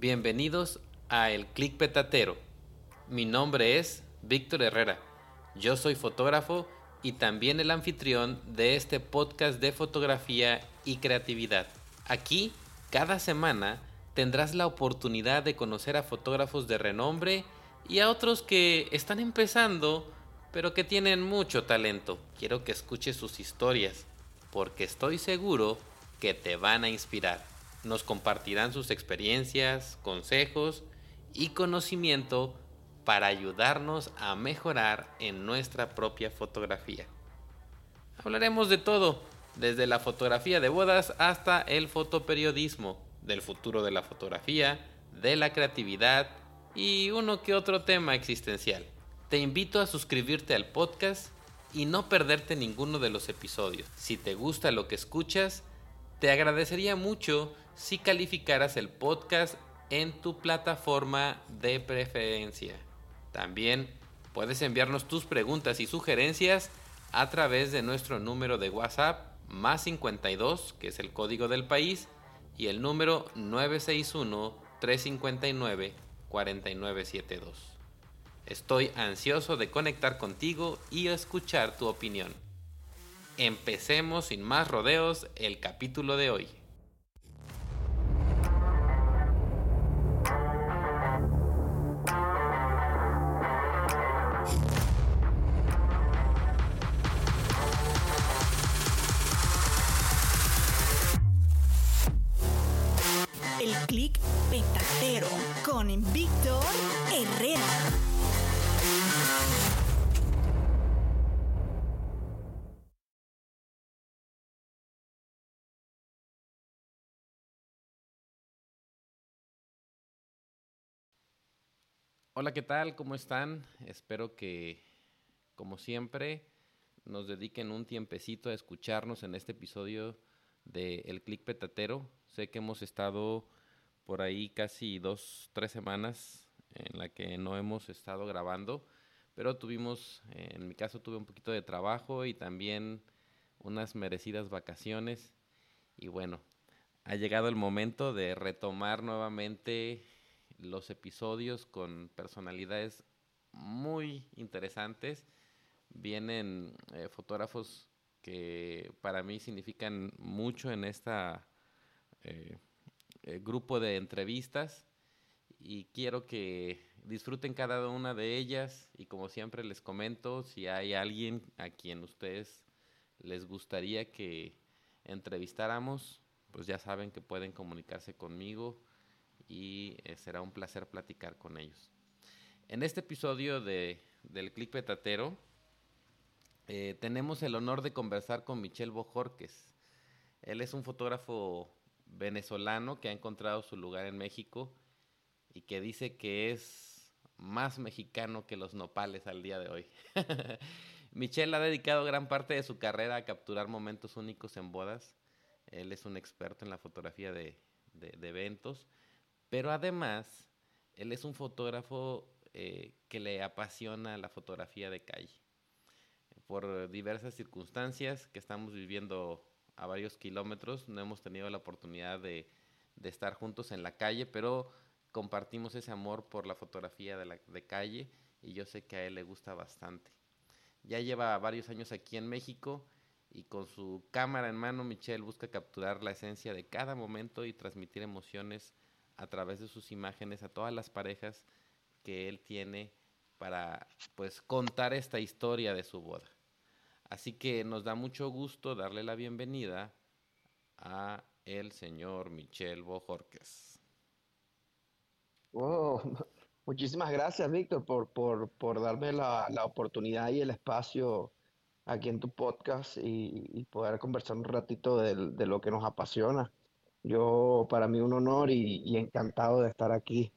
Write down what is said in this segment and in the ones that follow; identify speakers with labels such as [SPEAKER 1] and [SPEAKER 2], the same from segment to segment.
[SPEAKER 1] Bienvenidos a El Click Petatero. Mi nombre es Víctor Herrera. Yo soy fotógrafo y también el anfitrión de este podcast de fotografía y creatividad. Aquí, cada semana, tendrás la oportunidad de conocer a fotógrafos de renombre y a otros que están empezando, pero que tienen mucho talento. Quiero que escuches sus historias, porque estoy seguro que te van a inspirar. Nos compartirán sus experiencias, consejos y conocimiento para ayudarnos a mejorar en nuestra propia fotografía. Hablaremos de todo, desde la fotografía de bodas hasta el fotoperiodismo, del futuro de la fotografía, de la creatividad y uno que otro tema existencial. Te invito a suscribirte al podcast y no perderte ninguno de los episodios. Si te gusta lo que escuchas, te agradecería mucho si calificaras el podcast en tu plataforma de preferencia. También puedes enviarnos tus preguntas y sugerencias a través de nuestro número de WhatsApp más 52, que es el código del país, y el número 961-359-4972. Estoy ansioso de conectar contigo y escuchar tu opinión. Empecemos sin más rodeos el capítulo de hoy.
[SPEAKER 2] El clic petatero con Víctor Herrera.
[SPEAKER 1] Hola, ¿qué tal? ¿Cómo están? Espero que, como siempre, nos dediquen un tiempecito a escucharnos en este episodio de El Click Petatero. Sé que hemos estado por ahí casi dos, tres semanas en la que no hemos estado grabando, pero tuvimos, en mi caso tuve un poquito de trabajo y también unas merecidas vacaciones. Y bueno, ha llegado el momento de retomar nuevamente los episodios con personalidades muy interesantes. Vienen eh, fotógrafos que para mí significan mucho en esta eh, grupo de entrevistas y quiero que disfruten cada una de ellas y como siempre les comento si hay alguien a quien ustedes les gustaría que entrevistáramos pues ya saben que pueden comunicarse conmigo y eh, será un placer platicar con ellos. En este episodio de, del Click Petatero eh, tenemos el honor de conversar con Michel Bojorques. Él es un fotógrafo venezolano que ha encontrado su lugar en México y que dice que es más mexicano que los nopales al día de hoy. Michel ha dedicado gran parte de su carrera a capturar momentos únicos en bodas. Él es un experto en la fotografía de, eventos pero además, él es un fotógrafo eh, que le apasiona la fotografía de calle. Por diversas circunstancias que estamos viviendo a varios kilómetros, no hemos tenido la oportunidad de, de estar juntos en la calle, pero compartimos ese amor por la fotografía de, la, de calle y yo sé que a él le gusta bastante. Ya lleva varios años aquí en México y con su cámara en mano Michelle busca capturar la esencia de cada momento y transmitir emociones a través de sus imágenes a todas las parejas que él tiene para pues contar esta historia de su boda. Así que nos da mucho gusto darle la bienvenida a el señor Michel Bojorques.
[SPEAKER 3] Oh, muchísimas gracias, Víctor, por, por, por darme la, la, oportunidad y el espacio aquí en tu podcast y, y poder conversar un ratito de, de lo que nos apasiona. Yo, para mí, un honor y, y encantado de estar aquí,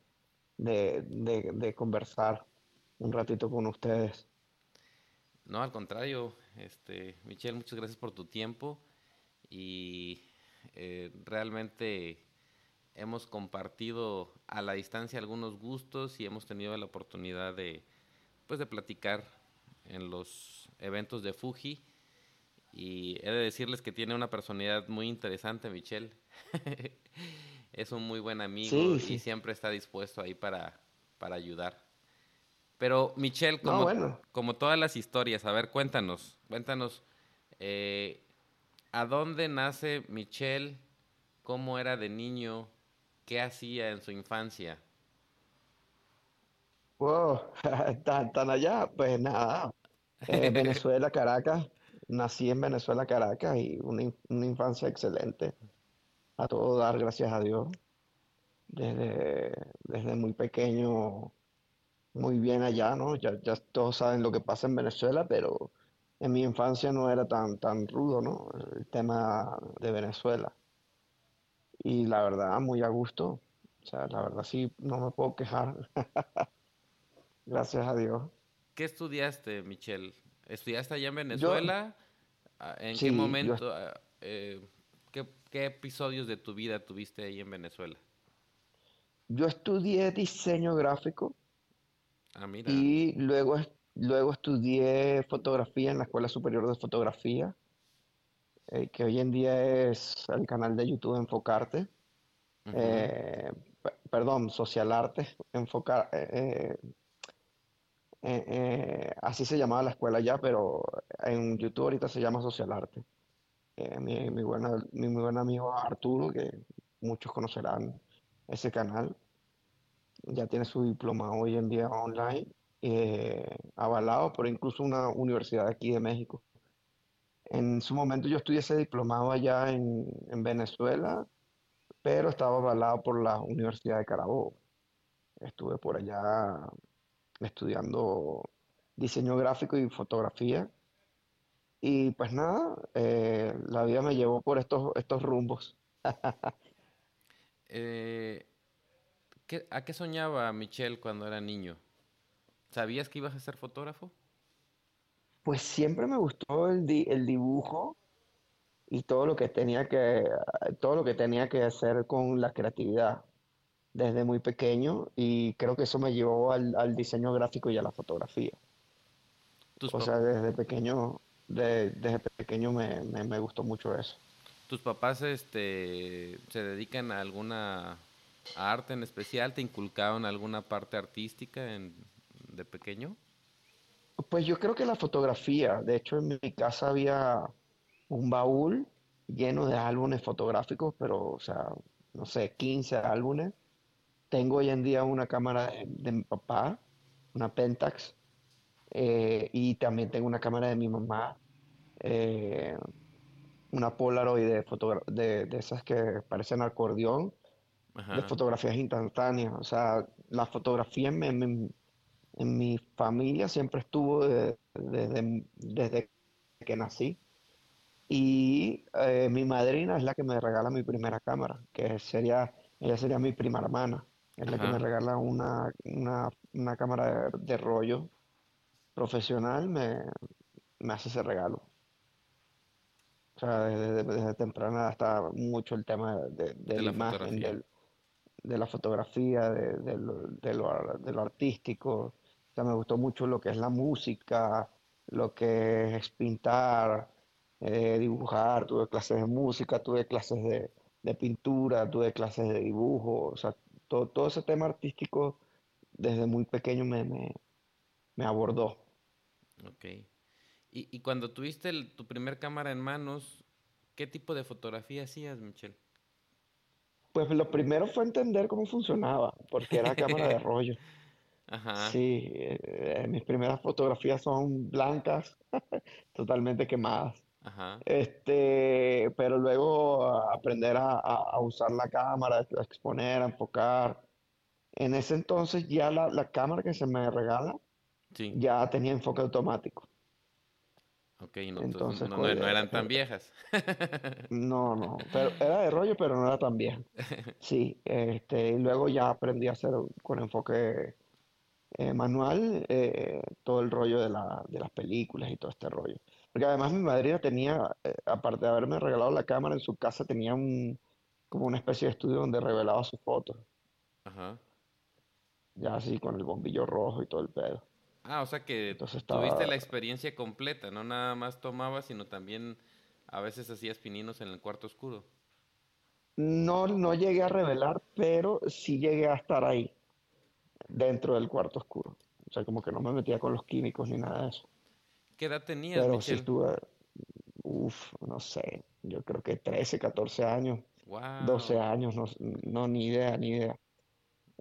[SPEAKER 3] de, de, de, conversar un ratito con ustedes.
[SPEAKER 1] No, al contrario, este, Michelle, muchas gracias por tu tiempo y eh, realmente hemos compartido a la distancia algunos gustos y hemos tenido la oportunidad de, pues, de platicar en los eventos de Fuji y he de decirles que tiene una personalidad muy interesante, Michelle. es un muy buen amigo y siempre está dispuesto ahí para, para ayudar. Pero Michelle, como, como todas las historias, a ver, cuéntanos, cuéntanos, eh, ¿a dónde nace Michelle? ¿Cómo era de niño? ¿Qué hacía en su infancia?
[SPEAKER 3] Wow, tan, allá, pues nada. Eh, Venezuela, Caracas. Nací en Venezuela, Caracas y una, infancia excelente. A todo dar, gracias a Dios. Desde, desde muy pequeño, muy bien allá, ¿no? Ya, ya todos saben lo que pasa en Venezuela, pero en mi infancia no era tan, tan rudo, ¿no? El tema de Venezuela. Y la verdad, muy a gusto. O sea, la verdad sí, no me puedo quejar. Gracias a Dios.
[SPEAKER 1] ¿Qué estudiaste, Michelle? ¿Estudiaste allá en Venezuela? Ah, ¿En qué momento? Ah, eh, ¿qué, episodios de tu vida tuviste ahí en Venezuela?
[SPEAKER 3] Yo estudié diseño gráfico. Ah, mira. Y luego, luego estudié fotografía en la Escuela Superior de Fotografía, eh, que hoy en día es el canal de YouTube Enfocarte. Eh, perdón, Social Arte, enfocar, eh, eh, así se llamaba la escuela ya, pero en YouTube ahorita se llama Social Arte. Eh, mi, mi, buena, mi muy buen amigo Arturo, que muchos conocerán ese canal, ya tiene su diploma hoy en día online, avalado por incluso una universidad aquí de México. En su momento yo estudié ese diplomado allá en, en Venezuela, pero estaba avalado por la Universidad de Carabobo. Estuve por allá estudiando diseño gráfico y fotografía. Y pues nada, eh, la vida me llevó por estos, estos rumbos.
[SPEAKER 1] Eh, ¿A qué soñaba Michelle cuando era niño? ¿Sabías que ibas a ser fotógrafo?
[SPEAKER 3] Pues siempre me gustó el, el dibujo y todo lo que tenía que todo lo que tenía que hacer con la creatividad desde muy pequeño y creo que eso me llevó al, diseño gráfico y a la fotografía. O sea, desde pequeño, desde pequeño me, gustó mucho eso.
[SPEAKER 1] ¿Tus papás este, se dedican a alguna arte en especial? ¿Te inculcaron alguna parte artística de pequeño?
[SPEAKER 3] Pues yo creo que la fotografía. De hecho, en mi casa había un baúl lleno de álbumes fotográficos, pero, o sea, no sé, 15 álbumes tengo hoy en día una cámara de, mi papá, una Pentax, eh, y también tengo una cámara de mi mamá, eh, una Polaroid de, de, de, esas que parecen acordeón, de fotografías instantáneas. O sea, la fotografía en, mi familia siempre estuvo desde, desde que nací. Y eh, mi madrina es la que me regala mi primera cámara, que sería, ella sería mi prima hermana. Es la que me regala una, una, cámara de, rollo profesional, me, hace ese regalo. O sea, desde, temprana hasta mucho el tema de, la, imagen, de la fotografía, de, lo, de, lo, artístico. O sea, me gustó mucho lo que es la música, lo que es pintar, eh, dibujar. Tuve clases de música, tuve clases de, de pintura, tuve clases de dibujo. O sea, todo, ese tema artístico desde muy pequeño me, me, abordó.
[SPEAKER 1] Ok. Y, cuando tuviste tu primer cámara en manos, ¿qué tipo de fotografía hacías, Michelle?
[SPEAKER 3] Pues lo primero fue entender cómo funcionaba, porque era cámara de rollo. Ajá. Sí, eh, mis primeras fotografías son blancas, totalmente quemadas. Ajá. Este, pero luego aprender a, usar la cámara, a exponer, a enfocar. En ese entonces ya la, cámara que se me regala ya tenía enfoque automático.
[SPEAKER 1] Ok, no, entonces, no, eran tan viejas.
[SPEAKER 3] no, no, pero era de rollo, pero no era tan vieja. Sí, este, y luego ya aprendí a hacer con enfoque eh, manual eh, todo el rollo de, la, de las películas y todo este rollo. Porque además mi madrina tenía, eh, aparte de haberme regalado la cámara en su casa, tenía un, como una especie de estudio donde revelaba sus fotos. Ajá. Ya así con el bombillo rojo y todo el pedo.
[SPEAKER 1] Ah, o sea que tuviste la experiencia completa, no nada más tomabas, sino también a veces hacías pininos en el cuarto oscuro.
[SPEAKER 3] No, no llegué a revelar, pero sí llegué a estar ahí, dentro del cuarto oscuro. O sea, como que no me metía con los químicos ni nada de eso.
[SPEAKER 1] ¿Qué edad tenías,
[SPEAKER 3] Pero sí
[SPEAKER 1] Michelle?
[SPEAKER 3] estuve, uff, no sé, yo creo que 13, 14 años, 12
[SPEAKER 1] Wow.
[SPEAKER 3] años, no, no, ni idea, ni idea.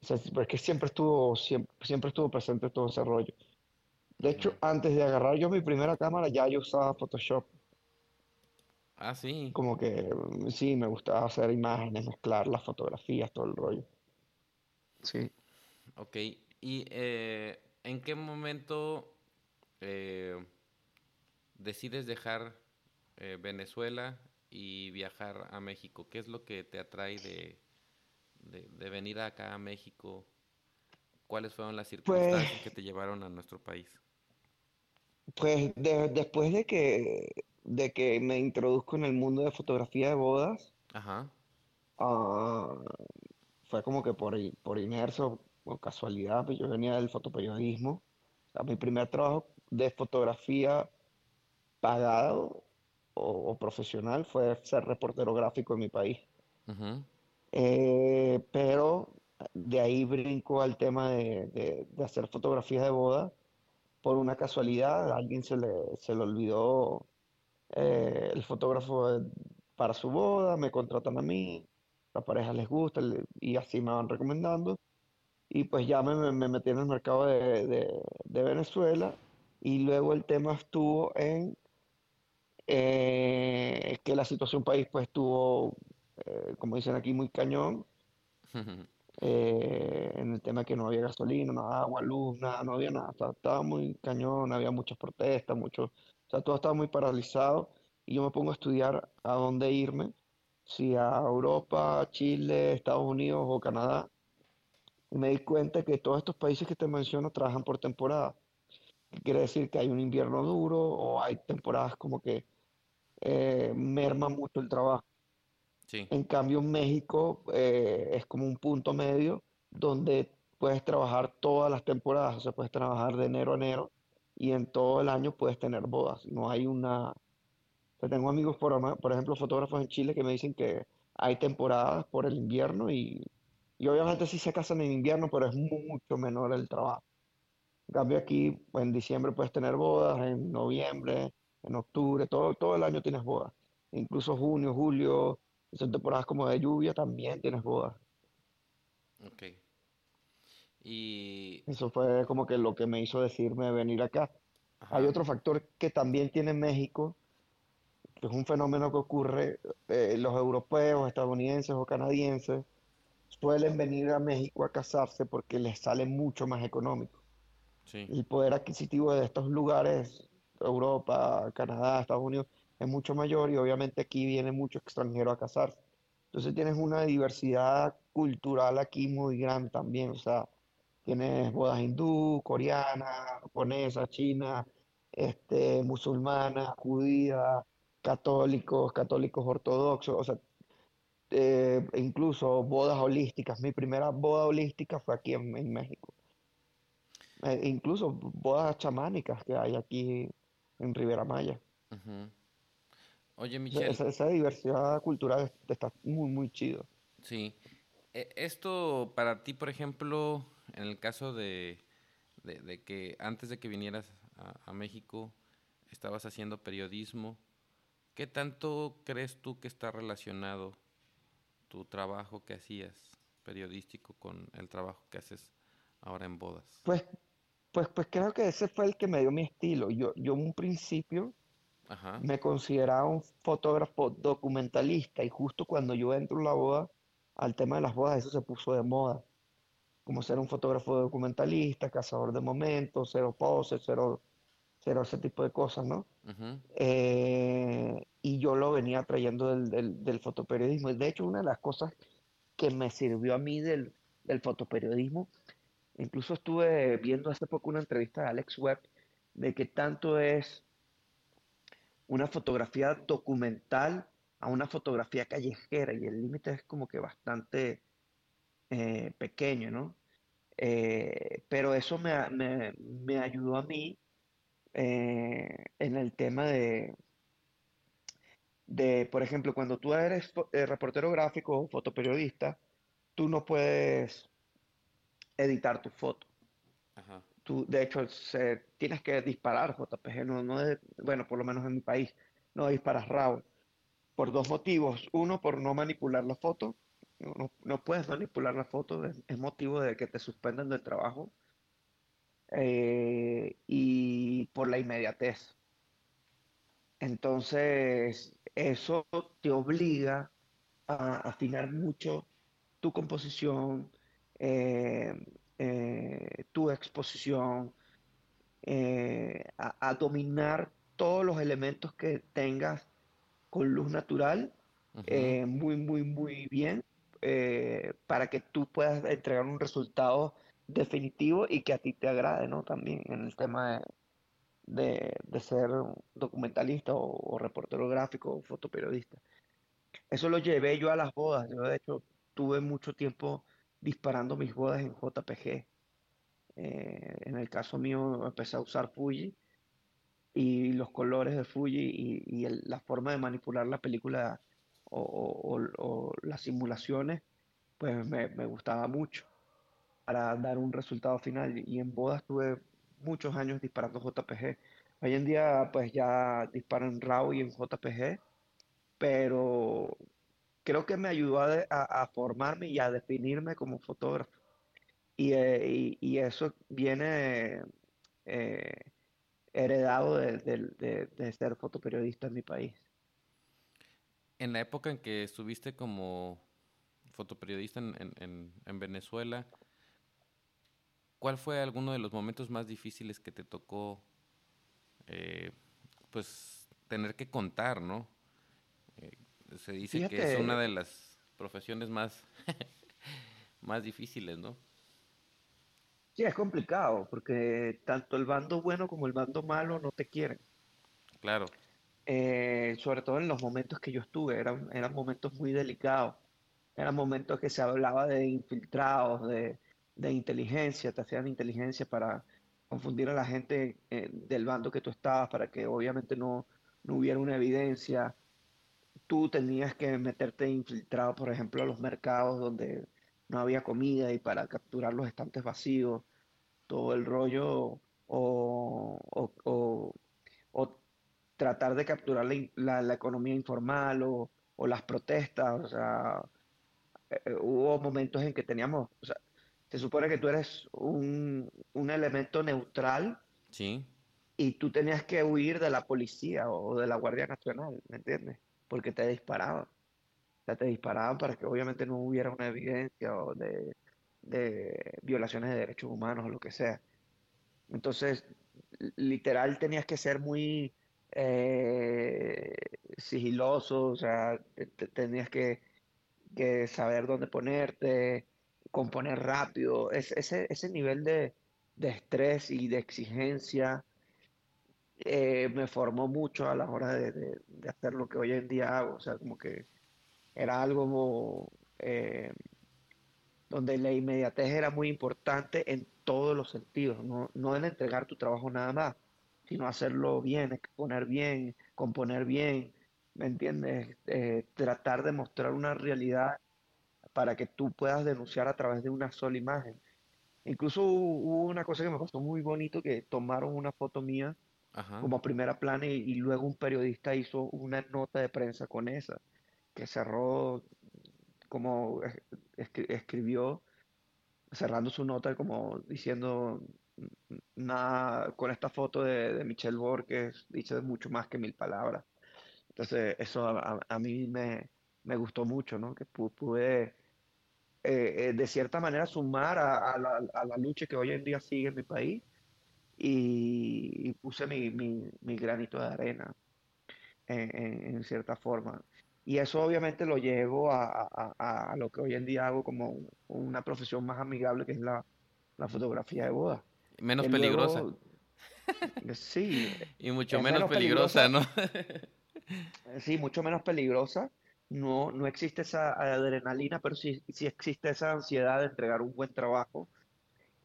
[SPEAKER 3] O sea, porque siempre estuvo, siempre, siempre estuvo presente todo ese rollo. De hecho, antes de agarrar yo mi primera cámara, ya yo usaba Photoshop.
[SPEAKER 1] Ah, sí.
[SPEAKER 3] Como que mm, sí, me gustaba hacer imágenes, mezclar las fotografías, todo el rollo. Sí.
[SPEAKER 1] Ok. ¿Y eh, en qué momento eh, decides dejar eh, Venezuela y viajar a México? ¿Qué es lo que te atrae de, de, de venir acá a México? ¿Cuáles fueron las
[SPEAKER 3] Pues,
[SPEAKER 1] circunstancias que te llevaron a nuestro país?
[SPEAKER 3] Pues de- después de que, de que me introduzco en el mundo de fotografía de bodas,
[SPEAKER 1] Ajá.
[SPEAKER 3] ah, fue como que por, por inercia o casualidad, pues yo venía del fotoperiodismo. O sea, mi primer trabajo de fotografía pagado o, o profesional fue ser reportero gráfico en mi país. Eh, pero de ahí brinco al tema de, de- de hacer fotografías de boda. Por una casualidad, a alguien se le, se le olvidó eh, el fotógrafo de- para su boda, me contratan a mí, la pareja les gusta y así me van recomendando. Y pues ya me, me- me metí en el mercado de, de- Venezuela y luego el tema estuvo en eh, que la situación país pues estuvo, eh, como dicen aquí, muy cañón eh, en el tema que no había gasolina, no había agua, luz, nada, no había nada, estaba, estaba muy cañón, había muchas protestas, mucho, o sea, todo estaba muy paralizado y yo me pongo a estudiar a dónde irme, si a Europa, Chile, Estados Unidos o Canadá, y me di cuenta que todos estos países que te menciono trabajan por temporada, quiere decir que hay un invierno duro o hay temporadas como que eh, merma mucho el trabajo.
[SPEAKER 1] Sí.
[SPEAKER 3] En cambio, México eh, es como un punto medio donde puedes trabajar todas las temporadas, o sea, puedes trabajar de enero a enero y en todo el año puedes tener bodas. No hay una... o sea, tengo amigos, por, por ejemplo, fotógrafos en Chile que me dicen que hay temporadas por el invierno y, y obviamente sí se casan en invierno, pero es mucho menor el trabajo. En cambio aquí, en diciembre puedes tener bodas, en noviembre, en octubre, todo, todo el año tienes bodas. Incluso junio, julio, son temporadas como de lluvia, también tienes bodas.
[SPEAKER 1] Ok. Y...
[SPEAKER 3] Eso fue como que lo que me hizo decirme venir acá. Hay otro factor que también tiene México, que es un fenómeno que ocurre, eh, los europeos, estadounidenses o canadienses suelen venir a México a casarse porque les sale mucho más económico.
[SPEAKER 1] Sí.
[SPEAKER 3] El poder adquisitivo de estos lugares, Europa, Canadá, Estados Unidos, es mucho mayor y obviamente aquí viene mucho extranjero a casarse. Entonces tienes una diversidad cultural aquí muy grande también, o sea, tienes bodas hindú, coreana, japonesa, china, este, musulmana, judía, católicos, católicos ortodoxos, o sea, eh, incluso bodas holísticas. Mi primera boda holística fue aquí en, México. Eh, incluso bodas chamánicas que hay aquí en Ribera Maya.
[SPEAKER 1] Oye, Michelle,
[SPEAKER 3] esa, esa diversidad cultural es- está muy, muy chido.
[SPEAKER 1] sí. E- Esto para ti, por ejemplo, en el caso de, de, de que antes de que vinieras a, a México estabas haciendo periodismo, ¿qué tanto crees tú que está relacionado tu trabajo que hacías periodístico con el trabajo que haces ahora en bodas?
[SPEAKER 3] Pues, pues, pues creo que ese fue el que me dio mi estilo. Yo, yo en un principio
[SPEAKER 1] Ajá,
[SPEAKER 3] me consideraba un fotógrafo documentalista y justo cuando yo entro en la boda, al tema de las bodas, eso se puso de moda. Como ser un fotógrafo documentalista, cazador de momentos, cero poses, cero, cero ese tipo de cosas, ¿no?
[SPEAKER 1] ujú,
[SPEAKER 3] Eh, y yo lo venía trayendo del, del, del fotoperiodismo. De hecho, una de las cosas que me sirvió a mí del, del fotoperiodismo, incluso estuve viendo hace poco una entrevista de Alex Webb, de que tanto es una fotografía documental a una fotografía callejera, y el límite es como que bastante eh, pequeño, ¿no? Eh, pero eso me, me, me ayudó a mí eh, en el tema de de, por ejemplo, cuando tú eres reportero gráfico o fotoperiodista, tú no puedes editar tu foto. Tú, de hecho, se, tienes que disparar JPG, no, no bueno, por lo menos en mi país, no disparas RAW, por dos motivos. Uno, por no manipular la foto, no, no puedes manipular la foto, es, motivo de que te suspendan del trabajo, eh, y por la inmediatez. Entonces, eso te obliga a afinar mucho tu composición, eh, eh, tu exposición, eh, a, dominar todos los elementos que tengas con luz natural muy, muy, muy bien para que tú puedas entregar un resultado definitivo y que a ti te agrade, ¿no? También en el tema de, ser documentalista o, reportero gráfico o fotoperiodista. Eso lo llevé yo a las bodas. Yo, de hecho, tuve mucho tiempo disparando mis bodas en JPG. Eh, en el caso mío empecé a usar Fuji y los colores de Fuji y, la forma de manipular la película o, las simulaciones, pues me, gustaba mucho para dar un resultado final. Y en bodas tuve muchos años disparando JPG. Hoy en día pues ya disparo en RAW y en JPG, pero creo que me ayudó a, formarme y a definirme como fotógrafo. Y, eh, eso viene eh, heredado de, ser fotoperiodista en mi país.
[SPEAKER 1] En la época en que estuviste como fotoperiodista en, en, Venezuela, ¿cuál fue alguno de los momentos más difíciles que te tocó, eh, pues, tener que contar, no? Se dice que es una de las profesiones más, más difíciles, ¿no?
[SPEAKER 3] Sí, es complicado, porque tanto el bando bueno como el bando malo no te quieren.
[SPEAKER 1] Claro.
[SPEAKER 3] Eh, sobre todo en los momentos que yo estuve, eran, eran momentos muy delicados. Eran momentos que se hablaba de infiltrados, de, inteligencia, te hacían inteligencia para confundir a la gente eh, del bando que tú estabas, para que obviamente no, no hubiera una evidencia tú tenías que meterte infiltrado, por ejemplo, a los mercados donde no había comida y para capturar los estantes vacíos, todo el rollo, o, tratar de capturar la, economía informal o, las protestas, o sea, eh, eh, hubo momentos en que teníamos, o sea, se supone que tú eres un, un elemento neutral.
[SPEAKER 1] Sí.
[SPEAKER 3] Y tú tenías que huir de la policía o de la Guardia Nacional, ¿me entiendes? Porque te disparaban. O sea, te disparaban para que obviamente no hubiera una evidencia o de, violaciones de derechos humanos o lo que sea. Entonces, literal tenías que ser muy eh, sigiloso, o sea, tenías que, saber dónde ponerte, componer rápido. ese, ese nivel de, de estrés y de exigencia eh, me formó mucho a la hora de, hacer lo que hoy en día hago. O sea, como que era algo eh, donde la inmediatez era muy importante en todos los sentidos, no, no en entregar tu trabajo nada más, sino hacerlo bien, exponer bien, componer bien, ¿me entiendes? Eh, tratar de mostrar una realidad para que tú puedas denunciar a través de una sola imagen. Incluso hubo una cosa que me pasó muy bonito, que tomaron una foto mía como primera plana y, luego un periodista hizo una nota de prensa con esa, que cerró, como escribió, cerrando su nota como diciendo, nada, con esta foto de, Michelle Borges dice mucho más que mil palabras. Entonces eso a, mí me, gustó mucho, ¿no? Que pude... Eh, eh, de cierta manera sumar a, la, a la lucha que hoy en día sigue en mi país y, puse mi, mi, granito de arena en, cierta forma. Y eso obviamente lo llevo a, a, lo que hoy en día hago como una profesión más amigable, que es la, la fotografía de boda.
[SPEAKER 1] Menos peligrosa.
[SPEAKER 3] sí.
[SPEAKER 1] Y mucho menos, peligrosa, ¿no?
[SPEAKER 3] sí, mucho menos peligrosa. No, no existe esa adrenalina, pero sí, sí existe esa ansiedad de entregar un buen trabajo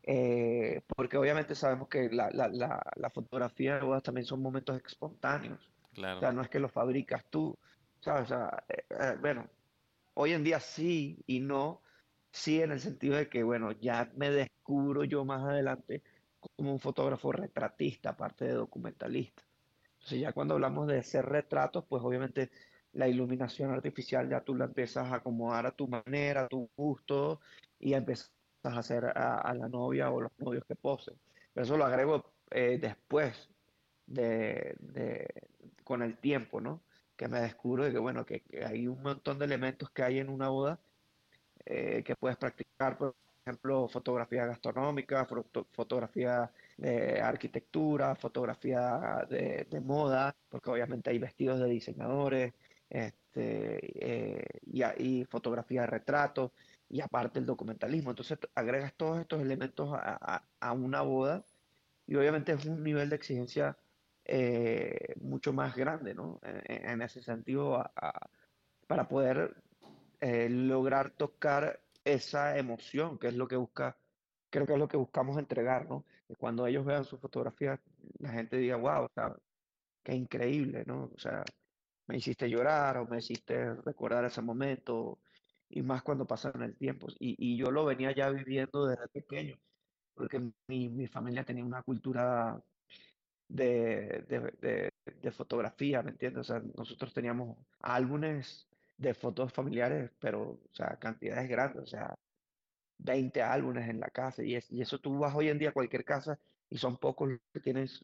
[SPEAKER 3] eh, porque obviamente sabemos que la, la, la, fotografía de bodas también son momentos espontáneos.
[SPEAKER 1] Claro.
[SPEAKER 3] O sea, no es que lo fabricas tú. O ¿sabes? Eh, eh, bueno, hoy en día sí y no, sí en el sentido de que, bueno, ya me descubro yo más adelante como un fotógrafo retratista, aparte de documentalista. Entonces ya cuando hablamos de hacer retratos, pues obviamente la iluminación artificial ya tú la empiezas a acomodar a tu manera, a tu gusto, y ya hacer a, la novia o los novios que posen. Pero eso lo agrego eh, después de, con el tiempo, ¿no? Que me descubro de que, bueno, que, hay un montón de elementos que hay en una boda eh, que puedes practicar, por ejemplo, fotografía gastronómica, fotografía de arquitectura, fotografía de, moda, porque obviamente hay vestidos de diseñadores, este, eh, y, fotografía de retrato, y aparte el documentalismo. Entonces agregas todos estos elementos a, una boda y obviamente es un nivel de exigencia eh, mucho más grande, ¿no? En, ese sentido, para poder eh, lograr tocar esa emoción, que es lo que busca, creo que es lo que buscamos entregar, ¿no? Que cuando ellos vean su fotografía, la gente diga, wow, o sea, qué increíble, ¿no? O sea, me hiciste llorar o me hiciste recordar ese momento, y más cuando pasan el tiempo. Y, y yo lo venía ya viviendo desde pequeño, porque mi, mi familia tenía una cultura de, de, de, fotografía, ¿me entiendes? O sea, nosotros teníamos álbumes de fotos familiares, pero, o sea, cantidades grandes, o sea, 20 álbumes en la casa, y, y eso tú vas hoy en día a cualquier casa y son pocos los que tienes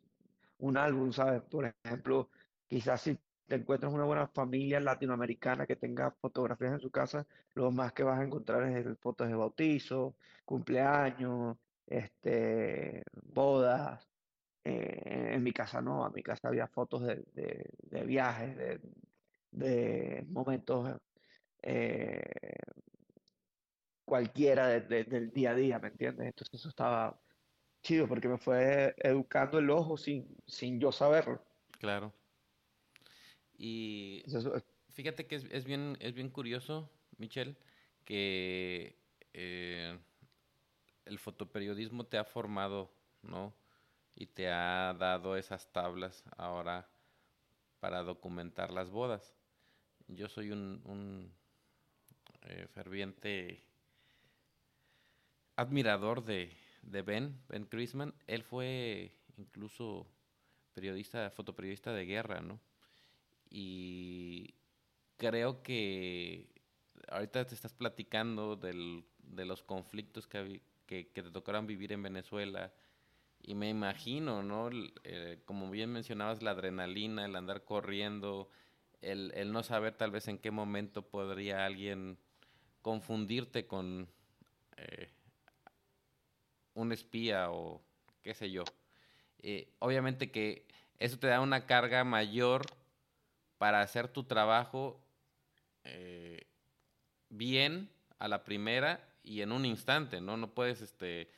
[SPEAKER 3] un álbum, ¿sabes? Por ejemplo, quizás si te encuentras una buena familia latinoamericana que tenga fotografías en su casa, lo más que vas a encontrar es fotos de bautizo, cumpleaños, este, bodas. Eh, en mi casa no, en mi casa había fotos de, de, viajes, de, de momentos eh, cualquiera del día a día, ¿me entiendes? Entonces eso estaba chido porque me fue educando el ojo sin, sin yo saberlo.
[SPEAKER 1] Claro. Y fíjate que es, bien, es bien curioso, Michelle, que eh, el fotoperiodismo te ha formado, ¿no? Y te ha dado esas tablas ahora para documentar las bodas. Yo soy un, eh, ferviente admirador de, de Ben, Ben Chrisman. Él fue incluso periodista, fotoperiodista de guerra, ¿no? Y creo que ahorita te estás platicando de los conflictos que, te tocaron vivir en Venezuela. Y me imagino, ¿no? Eh, como bien mencionabas, la adrenalina, el andar corriendo, el, el, no saber tal vez en qué momento podría alguien confundirte con eh, un espía o qué sé yo. Eh, obviamente que eso te da una carga mayor para hacer tu trabajo eh, bien a la primera y en un instante, ¿no? No puedes este,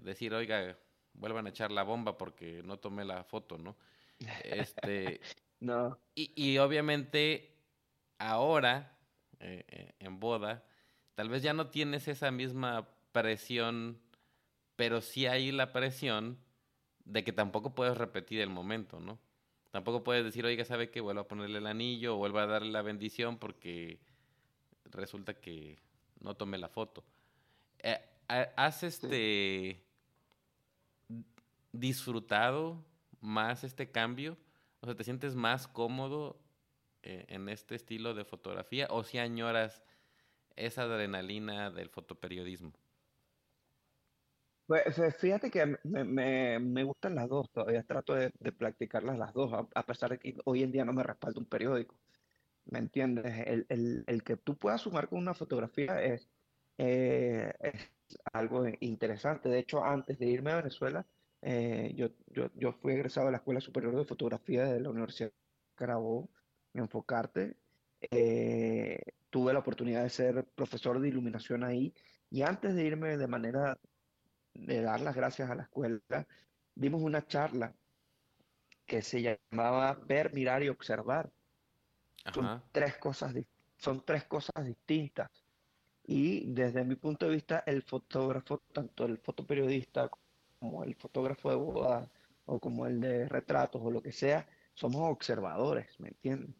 [SPEAKER 1] decir, oiga, vuelvan a echar la bomba porque no tomé la foto, ¿no? Este,
[SPEAKER 3] no.
[SPEAKER 1] Y, y, obviamente ahora, eh, eh, en boda, tal vez ya no tienes esa misma presión, pero sí hay la presión de que tampoco puedes repetir el momento, ¿no? Tampoco puedes decir, oiga, ¿sabe que Vuelva a ponerle el anillo o vuelva a darle la bendición porque resulta que no tomé la foto. Eh, ¿Has este disfrutado más este cambio? O sea, ¿te sientes más cómodo eh, en este estilo de fotografía o si añoras esa adrenalina del fotoperiodismo?
[SPEAKER 3] Pues fíjate que me, me, gustan las dos, todavía trato de, de practicarlas las dos, a, pesar de que hoy en día no me respalda un periódico. ¿Me entiendes? El, el, el que tú puedas sumar con una fotografía es, eh, es algo interesante. De hecho, antes de irme a Venezuela, eh, yo, yo, yo fui egresado a la Escuela Superior de Fotografía de la Universidad de Carabobo, en Enfocarte. Eh, tuve la oportunidad de ser profesor de iluminación ahí y antes de irme de manera de dar las gracias a la escuela, dimos una charla que se llamaba Ver, Mirar y Observar. Son tres, cosas, son tres cosas distintas. Y desde mi punto de vista, el fotógrafo, tanto el fotoperiodista como el fotógrafo de boda o como el de retratos o lo que sea, somos observadores, ¿me entiendes?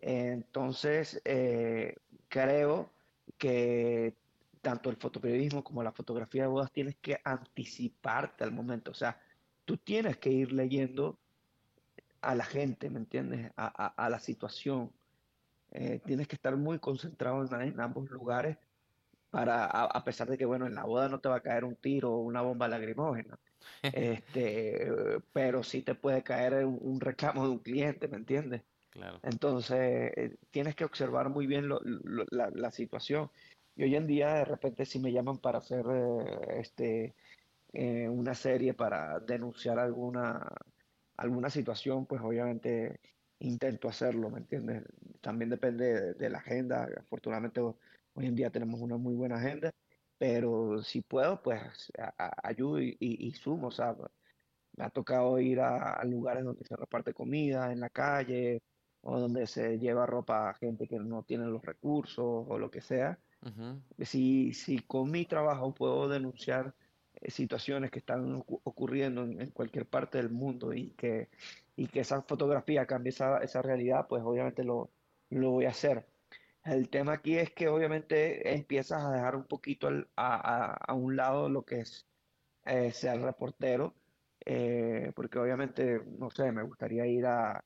[SPEAKER 3] Entonces, eh, creo que tanto el fotoperiodismo como la fotografía de bodas tienes que anticiparte al momento. O sea, tú tienes que ir leyendo a la gente, ¿me entiendes? A, la situación. Eh, tienes que estar muy concentrado en, ambos lugares para, a, pesar de que, bueno, en la boda no te va a caer un tiro o una bomba lacrimógena, este, pero sí te puede caer un, reclamo de un cliente, ¿me entiendes? Claro. Entonces, eh, tienes que observar muy bien la, situación. Y hoy en día, de repente, si me llaman para hacer eh, este, una serie para denunciar alguna alguna situación, pues obviamente intento hacerlo, ¿me entiendes? También depende de, la agenda. Afortunadamente hoy en día tenemos una muy buena agenda, pero si puedo, pues ayudo y, sumo. O sea, me ha tocado ir a, lugares donde se reparte comida en la calle o donde se lleva ropa a gente que no tiene los recursos o lo que sea. Si, si con mi trabajo puedo denunciar eh, situaciones que están ocurriendo en, cualquier parte del mundo y que, y que esa fotografía cambie esa, esa realidad, pues obviamente lo, lo, voy a hacer. El tema aquí es que obviamente empiezas a dejar un poquito a, a, un lado lo que es eh, ser reportero, eh, porque obviamente, no sé, me gustaría ir a,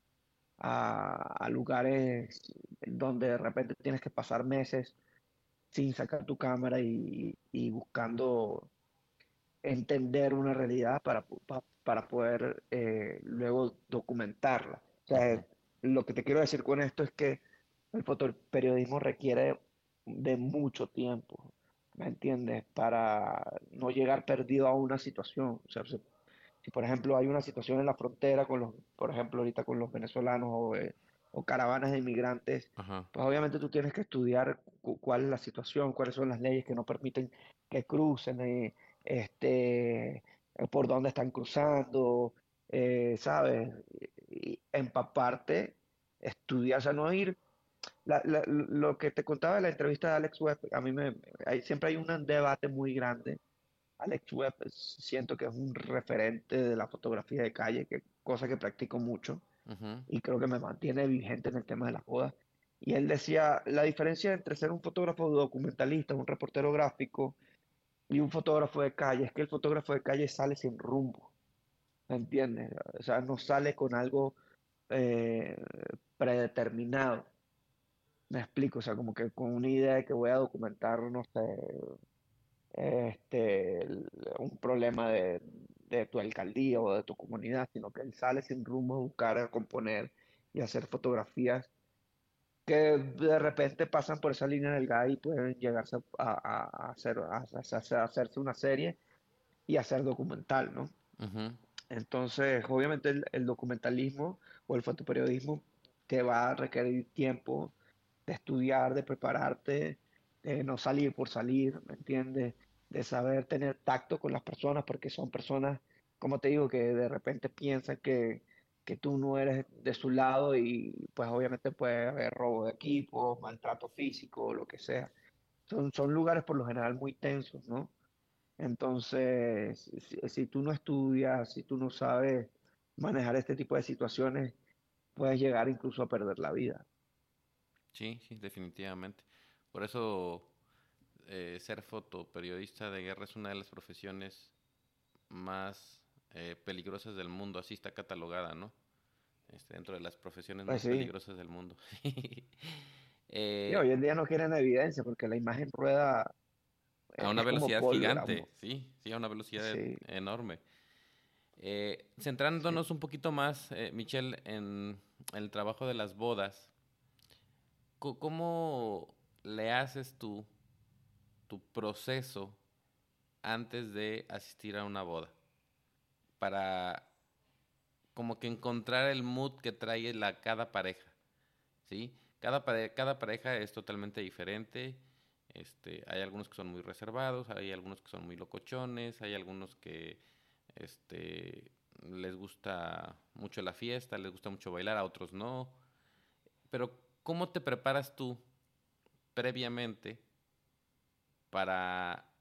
[SPEAKER 3] a, lugares donde de repente tienes que pasar meses sin sacar tu cámara y, buscando entender una realidad para, para poder eh, luego documentarla. O sea, lo que te quiero decir con esto es que el fotoperiodismo requiere de mucho tiempo, ¿me entiendes? Para no llegar perdido a una situación. O sea, si, por ejemplo hay una situación en la frontera con los, por ejemplo ahorita con los venezolanos o, eh, caravanas de inmigrantes, pues obviamente tú tienes que estudiar cuál es la situación, cuáles son las leyes que no permiten que crucen. Eh, este, por dónde están cruzando, eh, ¿sabes? Y empaparte, estudiar, o sea, no ir. lo que te contaba de la entrevista de Alex Webb, a mí me, hay, siempre hay un debate muy grande. Alex Webb siento que es un referente de la fotografía de calle, que cosa que practico mucho y creo que me mantiene vigente en el tema de las bodas. Y él decía, la diferencia entre ser un fotógrafo documentalista, un reportero gráfico, y un fotógrafo de calle, es que el fotógrafo de calle sale sin rumbo, ¿me entiendes? O sea, no sale con algo eh, predeterminado. Me explico, o sea, como que con una idea de que voy a documentar, no sé, este, un problema de, de tu alcaldía o de tu comunidad, sino que él sale sin rumbo a buscar, a componer y hacer fotografías que de repente pasan por esa línea delgada y pueden llegarse a, hacer, a, hacerse una serie y hacer documental, ¿no? Entonces, obviamente el, documentalismo o el fotoperiodismo te va a requerir tiempo de estudiar, de prepararte, de no salir por salir, ¿me entiendes? De saber tener tacto con las personas porque son personas, como te digo, que de repente piensan que, que tú no eres de su lado y pues obviamente puede haber robo de equipo, maltrato físico, lo que sea. Son, son lugares por lo general muy tensos, ¿no? Entonces, si, tú no estudias, si tú no sabes manejar este tipo de situaciones, puedes llegar incluso a perder la vida.
[SPEAKER 1] Sí, sí, definitivamente. Por eso eh, ser fotoperiodista de guerra es una de las profesiones más eh, peligrosas del mundo, así está catalogada, ¿no? Este, dentro de las profesiones pues más peligrosas del mundo.
[SPEAKER 3] Eh, hoy en día no quieren evidencia porque la imagen rueda
[SPEAKER 1] a una velocidad gigante, sí, sí, a una velocidad enorme. Eh, centrándonos un poquito más, Michelle, en el trabajo de las bodas, ¿cómo le haces tú tu proceso antes de asistir a una boda? para como que encontrar el mood que trae la, cada pareja, ¿sí? Cada, cada pareja es totalmente diferente. Este, hay algunos que son muy reservados, hay algunos que son muy locochones, hay algunos que este, les gusta mucho la fiesta, les gusta mucho bailar, a otros no. Pero, ¿cómo te preparas tú previamente para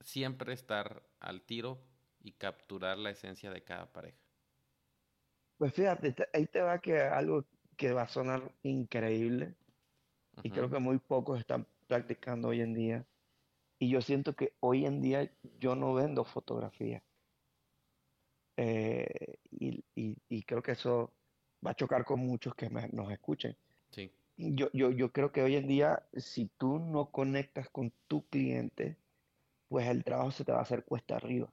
[SPEAKER 1] siempre estar al tiro y capturar la esencia de cada pareja.
[SPEAKER 3] Pues fíjate, ahí te va que algo que va a sonar increíble y creo que muy pocos están practicando hoy en día. Y yo siento que hoy en día yo no vendo fotografía. Eh, y, y- y creo que eso va a chocar con muchos que me- nos escuchen.
[SPEAKER 1] Sí,
[SPEAKER 3] Yo, yo, yo creo que hoy en día, si tú no conectas con tu cliente, pues el trabajo se te va a hacer cuesta arriba.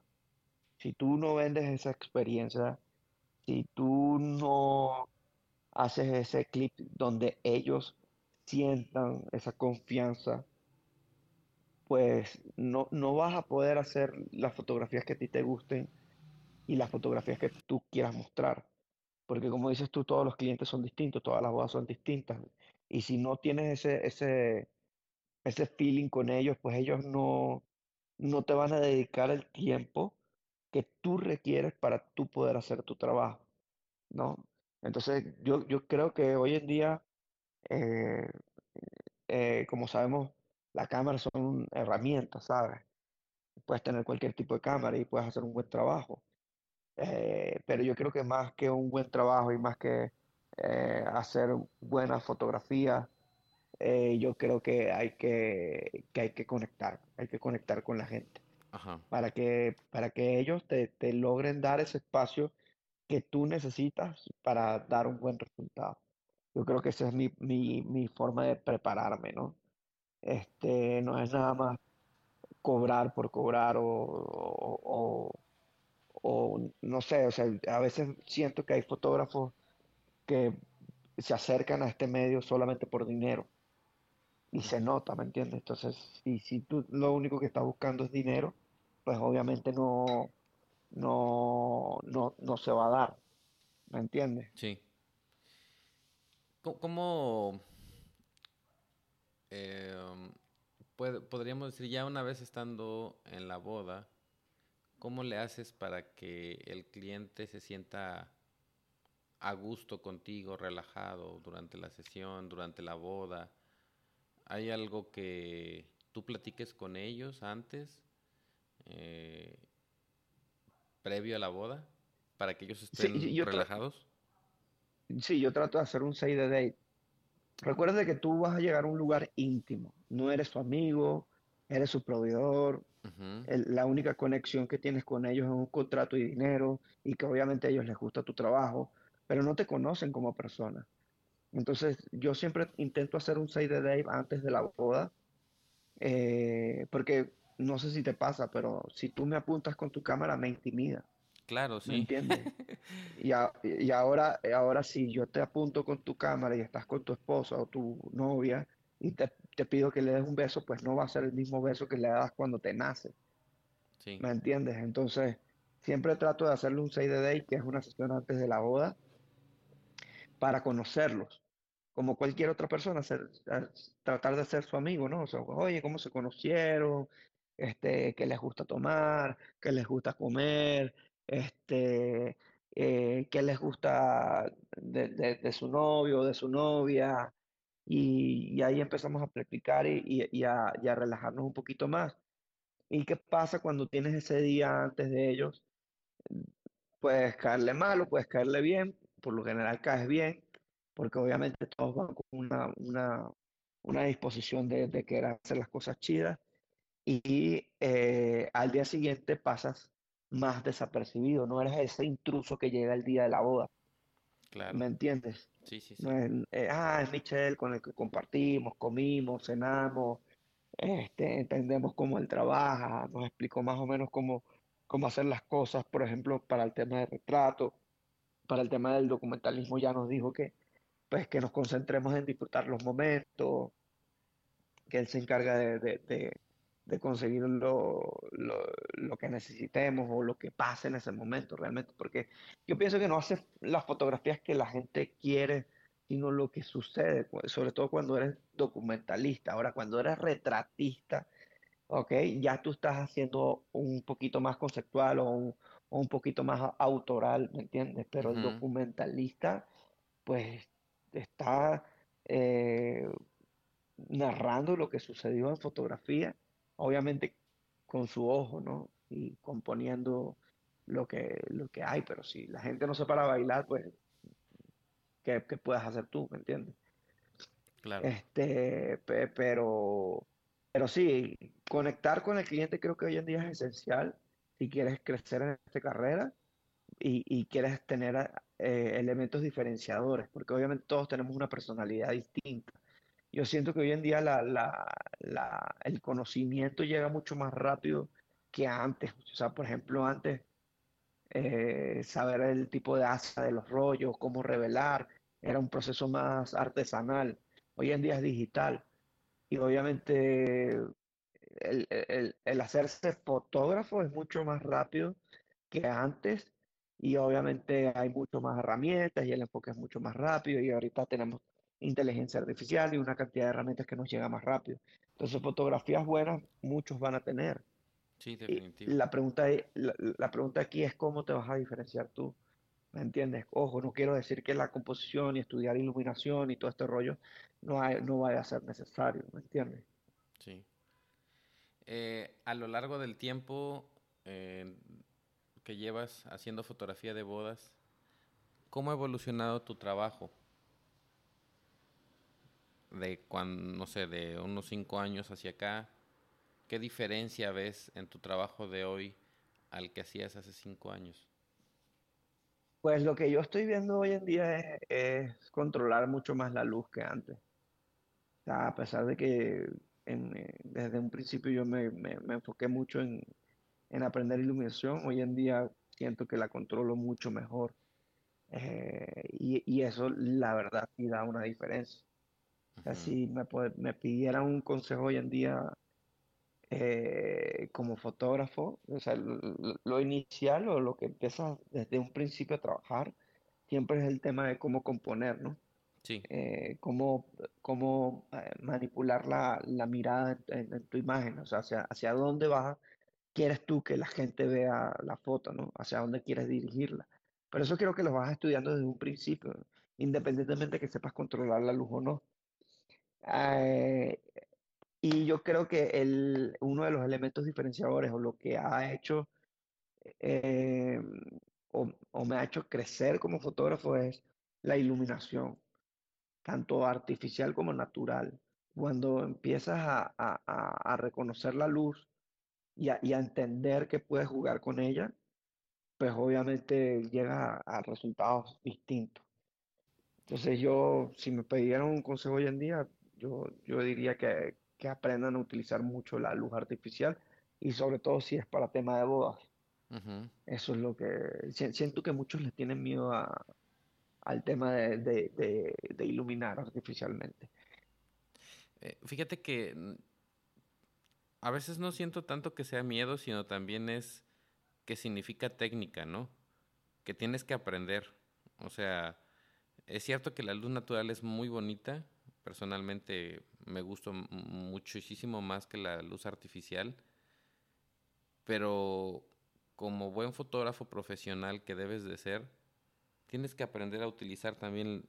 [SPEAKER 3] Si tú no vendes esa experiencia, si tú no haces ese clip donde ellos sientan esa confianza, pues no, no vas a poder hacer las fotografías que a ti te gusten y las fotografías que tú quieras mostrar. Porque como dices tú, todos los clientes son distintos, todas las bodas son distintas. Y si no tienes ese, ese, ese feeling con ellos, pues ellos no, no te van a dedicar el tiempo que tú requieres para tú poder hacer tu trabajo, ¿no? Entonces, yo, yo creo que hoy en día, eh, eh, como sabemos, las cámaras son herramientas, ¿sabes? Puedes tener cualquier tipo de cámara y puedes hacer un buen trabajo. Eh, pero yo creo que más que un buen trabajo y más que eh, hacer buenas fotografías, eh, yo creo que hay que, que hay que conectar, hay que conectar con la gente
[SPEAKER 1] ajá,
[SPEAKER 3] para que, para que ellos te, te logren dar ese espacio que tú necesitas para dar un buen resultado. Yo creo que esa es mi, mi, mi forma de prepararme, ¿no? Este, no es nada más cobrar por cobrar o, o, o no sé, o sea, a veces siento que hay fotógrafos que se acercan a este medio solamente por dinero y se nota, ¿me entiendes? Entonces, si, si tú lo único que estás buscando es dinero, pues obviamente no, no, no, no se va a dar, ¿me entiendes?
[SPEAKER 1] sí. ¿Cómo, em, podríamos decir, ya una vez estando en la boda, cómo le haces para que el cliente se sienta a gusto contigo, relajado durante la sesión, durante la boda? ¿Hay algo que tú platiques con ellos antes, eh, previo a la boda, para que ellos
[SPEAKER 3] Sí, yo,
[SPEAKER 1] estén relajados?
[SPEAKER 3] sí, yo trato de hacer un save the date. Recuerda que tú vas a llegar a un lugar íntimo, no eres su amigo, eres su proveedor, el- la única conexión que tienes con ellos es un contrato y dinero y que obviamente a ellos les gusta tu trabajo, pero no te conocen como persona. Entonces, yo siempre intento hacer un save the date antes de la boda, eh, porque no sé si te pasa, pero si tú me apuntas con tu cámara me intimida,
[SPEAKER 1] Claro,
[SPEAKER 3] ¿me
[SPEAKER 1] sí.
[SPEAKER 3] entiendes? Y, a- y ahora, ahora si yo te apunto con tu cámara y estás con tu esposa o tu novia y te, te pido que le des un beso, pues no va a ser el mismo beso que le das cuando te nace,
[SPEAKER 1] Sí.
[SPEAKER 3] ¿me entiendes? Entonces, siempre trato de hacerle un save the date, que es una sesión antes de la boda, para conocerlos, como cualquier otra persona, tratar de ser su amigo, ¿no? O sea, oye, ¿cómo se conocieron? Este, ¿qué les gusta tomar? ¿Qué les gusta comer? Este, eh, ¿qué les gusta de, su novio o de su novia? Y, y ahí empezamos a practicar y a relajarnos un poquito más. ¿Y qué pasa cuando tienes ese día antes de ellos? Puedes caerle mal o puedes caerle bien, por lo general caes bien, porque obviamente todos van con una, una, una disposición de, de querer hacer las cosas chidas y eh, al día siguiente pasas más desapercibido, no eres ese intruso que llega el día de la boda,
[SPEAKER 1] Claro.
[SPEAKER 3] ¿me entiendes?
[SPEAKER 1] Sí, sí,
[SPEAKER 3] No
[SPEAKER 1] sí.
[SPEAKER 3] es, eh, ah, es Michelle con el que compartimos, comimos, cenamos, este, entendemos cómo él trabaja, nos explicó más o menos cómo, cómo hacer las cosas, por ejemplo, para el tema de retrato para el tema del documentalismo ya nos dijo que, pues, que nos concentremos en disfrutar los momentos, que él se encarga de, de, de- de conseguir lo, lo, lo que necesitemos o lo que pase en ese momento realmente, porque yo pienso que no hace las fotografías que la gente quiere, sino lo que sucede, sobre todo cuando eres documentalista. Ahora, cuando eres retratista, ok, ya tú estás haciendo un poquito más conceptual o un, o un poquito más autoral, ¿me entiendes? Pero el documentalista pues está eh, narrando lo que sucedió en fotografía, obviamente con su ojo, ¿no? Y componiendo lo que, lo que hay, pero si la gente no se para a bailar, pues que, que puedas hacer tú, ¿me entiendes?
[SPEAKER 1] Claro.
[SPEAKER 3] Este, pe- pero, pero sí, conectar con el cliente creo que hoy en día es esencial si quieres crecer en esta carrera y, y quieres tener eh, elementos diferenciadores, porque obviamente todos tenemos una personalidad distinta. Yo siento que hoy en día la, la- la- el conocimiento llega mucho más rápido que antes. O sea, por ejemplo, antes eh, saber el tipo de asa de los rollos, cómo revelar, era un proceso más artesanal. Hoy en día es digital. Y obviamente el, el- el hacerse fotógrafo es mucho más rápido que antes y obviamente hay mucho más herramientas y el enfoque es mucho más rápido y ahorita tenemos inteligencia artificial y una cantidad de herramientas que nos llega más rápido. Entonces, fotografías buenas muchos van a tener.
[SPEAKER 1] Sí,
[SPEAKER 3] Y
[SPEAKER 1] definitivo.
[SPEAKER 3] la pregunta, la, la pregunta aquí es cómo te vas a diferenciar tú. ¿Me entiendes? Ojo, no quiero decir que la composición y estudiar iluminación y todo este rollo no, hay- no vaya a ser necesario, ¿me entiendes?
[SPEAKER 1] Sí. Eh, a lo largo del tiempo eh, que llevas haciendo fotografía de bodas, ¿cómo ha evolucionado tu trabajo? De cuando, no sé, de unos cinco años hacia acá, ¿qué diferencia ves en tu trabajo de hoy al que hacías hace cinco años?
[SPEAKER 3] Pues lo que yo estoy viendo hoy en día es, controlar mucho más la luz que antes. A pesar de que en, eh, desde un principio yo me, me- me enfoqué mucho en, en aprender iluminación, hoy en día siento que la controlo mucho mejor. Eh, y, y eso, la verdad, sí da una diferencia. O sea,
[SPEAKER 1] Ujú,
[SPEAKER 3] si me, me pidieran un consejo hoy en día eh, como fotógrafo, o sea, lo, lo- lo inicial o lo que empiezas desde un principio a trabajar, siempre es el tema de cómo componer, ¿no?
[SPEAKER 1] Sí,
[SPEAKER 3] Eh, cómo, cómo eh, manipular la, la mirada en, en- en tu imagen, o sea, hacia, hacia dónde vas, quieres tú que la gente vea la foto, ¿no? Hacia dónde quieres dirigirla. Pero eso creo que lo vas estudiando desde un principio, independientemente que sepas controlar la luz o no. Eh, y yo creo que el, uno de los elementos diferenciadores o lo que ha hecho eh, o, o me ha hecho crecer como fotógrafo es la iluminación, tanto artificial como natural. Cuando empiezas a, a- a- reconocer la luz y a, y a entender que puedes jugar con ella, pues obviamente llegas a, resultados distintos. Entonces yo, si me pidieran un consejo hoy en día, yo, yo diría que, que aprendan a utilizar mucho la luz artificial y sobre todo si es para tema de bodas. Eso es lo que si- siento que muchos les tienen miedo a- al tema de, de- iluminar artificialmente.
[SPEAKER 1] Eh, fíjate que mm, a veces no siento tanto que sea miedo, sino también es que significa técnica, ¿no? Que tienes que aprender. O sea, es cierto que la luz natural es muy bonita. Personalmente me gusta muchísimo más que la luz artificial, pero como buen fotógrafo profesional que debes de ser, tienes que aprender a utilizar también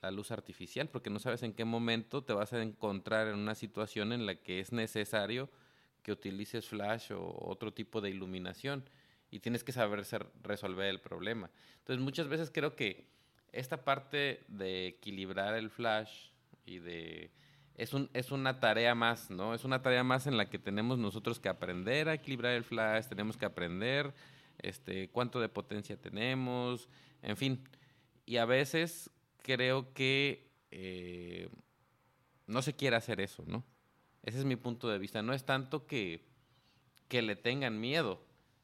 [SPEAKER 1] la luz artificial, porque no sabes en qué momento te vas a encontrar en una situación en la que es necesario que utilices flash o otro tipo de iluminación y tienes que saber ser- resolver el problema. Entonces muchas veces creo que esta parte de equilibrar el flash y de... Es, un, es una tarea más, ¿no? Es una tarea más en la que tenemos nosotros que aprender a equilibrar el flash, tenemos que aprender este, cuánto de potencia tenemos, en fin. Y a veces creo que eh, no se quiere hacer eso, ¿no? Ese es mi punto de vista. No es tanto que, que le tengan miedo,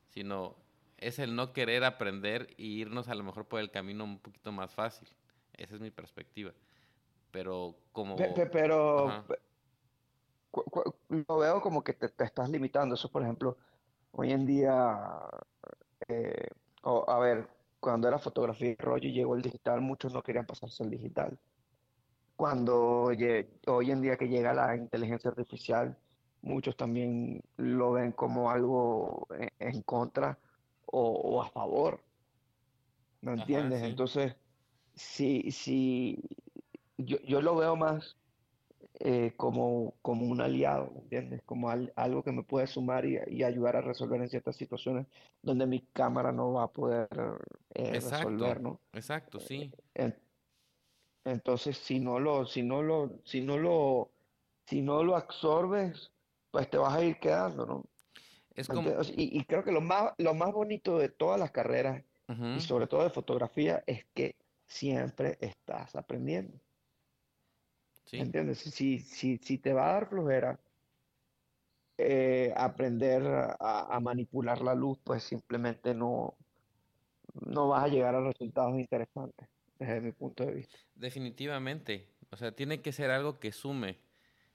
[SPEAKER 1] sino es el no querer aprender e irnos a lo mejor por el camino un poquito más fácil. Esa es mi perspectiva. Pero como...
[SPEAKER 3] Pe- pe- Pero lo veo como que te, te estás limitando. Eso, por ejemplo, hoy en día, eh, a ver, cuando era fotografía y rollo y llegó el digital, muchos no querían pasarse al digital. Cuando hoy en día que llega la inteligencia artificial, muchos también lo ven como algo en, en contra o, o a favor, ¿no
[SPEAKER 1] ajá,
[SPEAKER 3] entiendes?
[SPEAKER 1] sí.
[SPEAKER 3] Entonces, si, si yo, yo lo veo más eh, como, como un aliado, ¿me entiendes? Como al- algo que me puede sumar y, y ayudar a resolver en ciertas situaciones donde mi cámara no va a poder eh,
[SPEAKER 1] Exacto,
[SPEAKER 3] resolver, ¿no?
[SPEAKER 1] exacto, sí.
[SPEAKER 3] En- Entonces, si no lo, si no lo, si no lo, si no lo absorbes, pues te vas a ir quedando, ¿no?
[SPEAKER 1] Es como...
[SPEAKER 3] Y, y, creo que lo más, lo más bonito de todas las carreras, y sobre todo de fotografía, es que siempre estás aprendiendo. ¿Sí? ¿Entiendes? Si, si, si te va a dar flojera eh, aprender a, a, manipular la luz, pues simplemente no, no vas a llegar a resultados interesantes, desde mi punto de vista.
[SPEAKER 1] Definitivamente. O sea, tiene que ser algo que sume.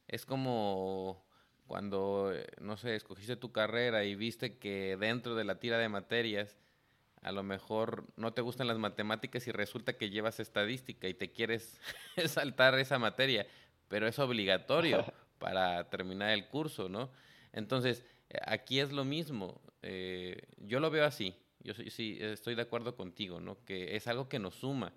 [SPEAKER 1] Es como cuando, eh, no sé, escogiste tu carrera y viste que dentro de la tira de materias a lo mejor no te gustan las matemáticas y resulta que llevas estadística y te quieres saltar esa materia, pero es obligatorio para terminar el curso, ¿no? Entonces, eh, aquí es lo mismo. Eh, yo lo veo así. Yo sí estoy de acuerdo contigo, ¿no? Que es algo que nos suma,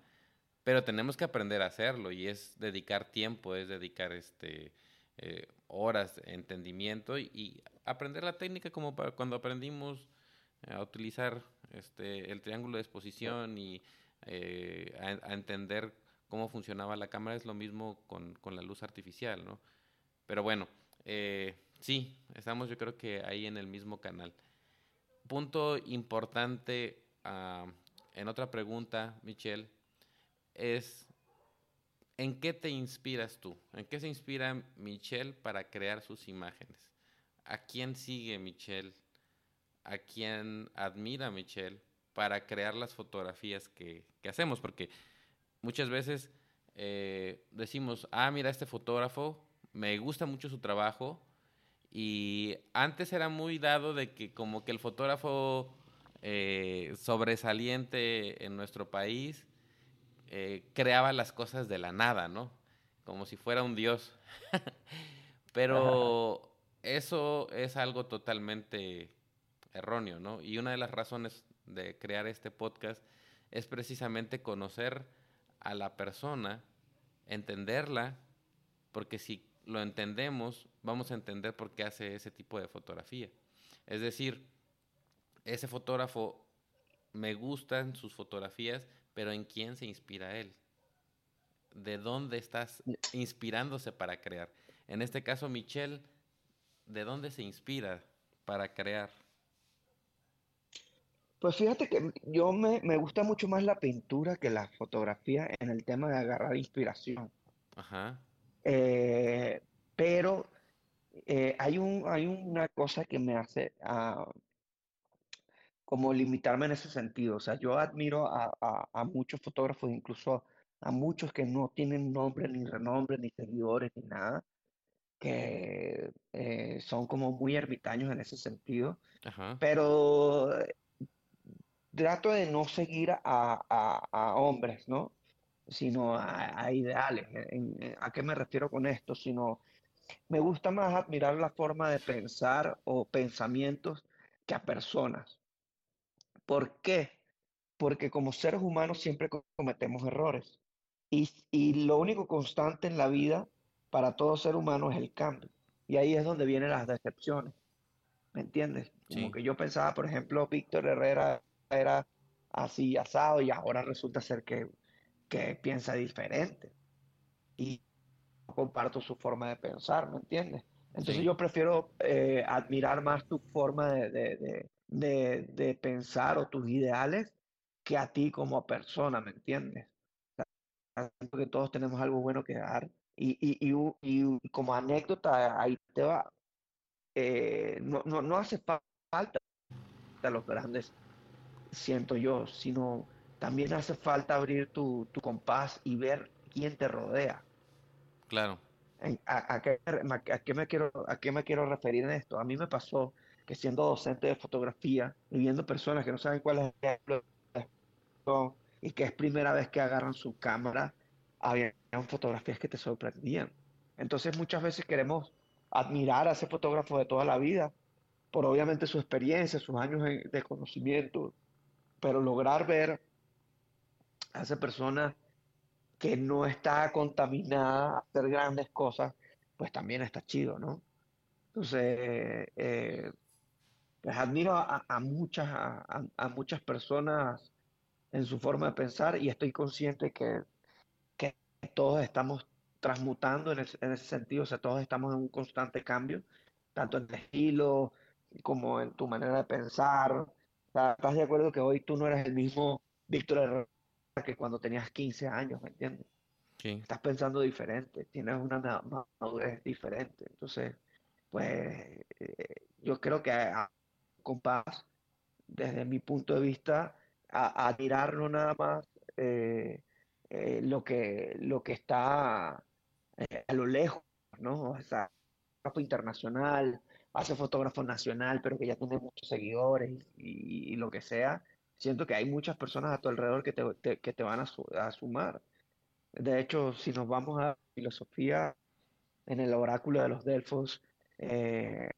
[SPEAKER 1] pero tenemos que aprender a hacerlo y es dedicar tiempo, es dedicar este eh, horas, entendimiento y, aprender la técnica como para cuando aprendimos a utilizar este, el triángulo de exposición y eh, a, entender cómo funcionaba la cámara es lo mismo con, con la luz artificial, ¿no? Pero bueno, eh, sí, estamos yo creo que ahí en el mismo canal. Punto importante uh, en otra pregunta, Michelle, es ¿en qué te inspiras tú? ¿En qué se inspira Michelle para crear sus imágenes? ¿A quién sigue Michelle a quien admira Michelle para crear las fotografías que, hacemos, porque muchas veces eh, decimos, ah, mira este fotógrafo, me gusta mucho su trabajo, y antes era muy dado de que como que el fotógrafo eh, sobresaliente en nuestro país eh, creaba las cosas de la nada, ¿no? Como si fuera un dios. Pero eso es algo totalmente erróneo, ¿no? Y una de las razones de crear este podcast es precisamente conocer a la persona, entenderla, porque si lo entendemos, vamos a entender por qué hace ese tipo de fotografía. Es decir, ese fotógrafo me gustan sus fotografías, pero ¿en quién se inspira él? ¿De dónde estás inspirándose para crear? En este caso, Michelle, ¿de dónde se inspira para crear?
[SPEAKER 3] Pues fíjate que yo me, me gusta mucho más la pintura que la fotografía en el tema de agarrar inspiración.
[SPEAKER 1] Ajá.
[SPEAKER 3] Eh, pero eh, hay un, hay una cosa que me hace ah, como limitarme en ese sentido. O sea, yo admiro a, a, muchos fotógrafos, incluso a muchos que no tienen nombre, ni renombre, ni seguidores, ni nada, que eh, son como muy ermitaños en ese sentido.
[SPEAKER 1] Ajá.
[SPEAKER 3] Pero trato de no seguir a, hombres, ¿no? Sino a, ideales. ¿A qué me refiero con esto? Sino, me gusta más admirar la forma de pensar o pensamientos que a personas. ¿Por qué? Porque como seres humanos siempre cometemos errores. Y, y lo único constante en la vida para todo ser humano es el cambio. Y ahí es donde vienen las decepciones. ¿Me entiendes? Como que yo pensaba, por ejemplo, Víctor Herrera era así asado y ahora resulta ser que, que piensa diferente. Y comparto su forma de pensar, ¿me entiendes? Entonces yo prefiero eh, admirar más tu forma de, de, de, de, pensar o tus ideales que a ti como persona, ¿me entiendes? que todos tenemos algo bueno que dar. Y, y, y, y como anécdota, ahí te va. Eh, no, no, no hace falta los grandes siento yo, sino también hace falta abrir tu, tu compás y ver quién te rodea.
[SPEAKER 1] Claro.
[SPEAKER 3] ¿A, a, qué, a, qué, me quiero, ¿A qué me quiero referir en esto? A mí me pasó que siendo docente de fotografía y viendo personas que no saben cuál es el y que es primera vez que agarran su cámara, habían fotografías que te sorprendían. Entonces muchas veces queremos admirar a ese fotógrafo de toda la vida por obviamente su experiencia, sus años de conocimiento, pero lograr ver a esa persona que no está contaminada a hacer grandes cosas, pues también está chido, ¿no? Entonces, eh, pues admiro a, muchas, a, muchas personas en su forma de pensar y estoy consciente que, que todos estamos transmutando en, ese sentido, o sea, todos estamos en un constante cambio, tanto en el estilo como en tu manera de pensar. Sea, ¿estás de acuerdo que hoy tú no eres el mismo Víctor Herrera que cuando tenías 15 años, ¿me entiendes? Sí. Estás pensando diferente, tienes una madurez diferente. Entonces, pues eh, yo creo que a, compás, desde mi punto de vista, a, a tirar no nada más eh, eh, lo, que, lo que está a lo lejos, ¿no? O sea, internacional, hace fotógrafo nacional, pero que ya tiene muchos seguidores y, lo que sea. Siento que hay muchas personas a tu alrededor que te, que te van a, sumar. De hecho, si nos vamos a filosofía, en el oráculo de los Delfos, en,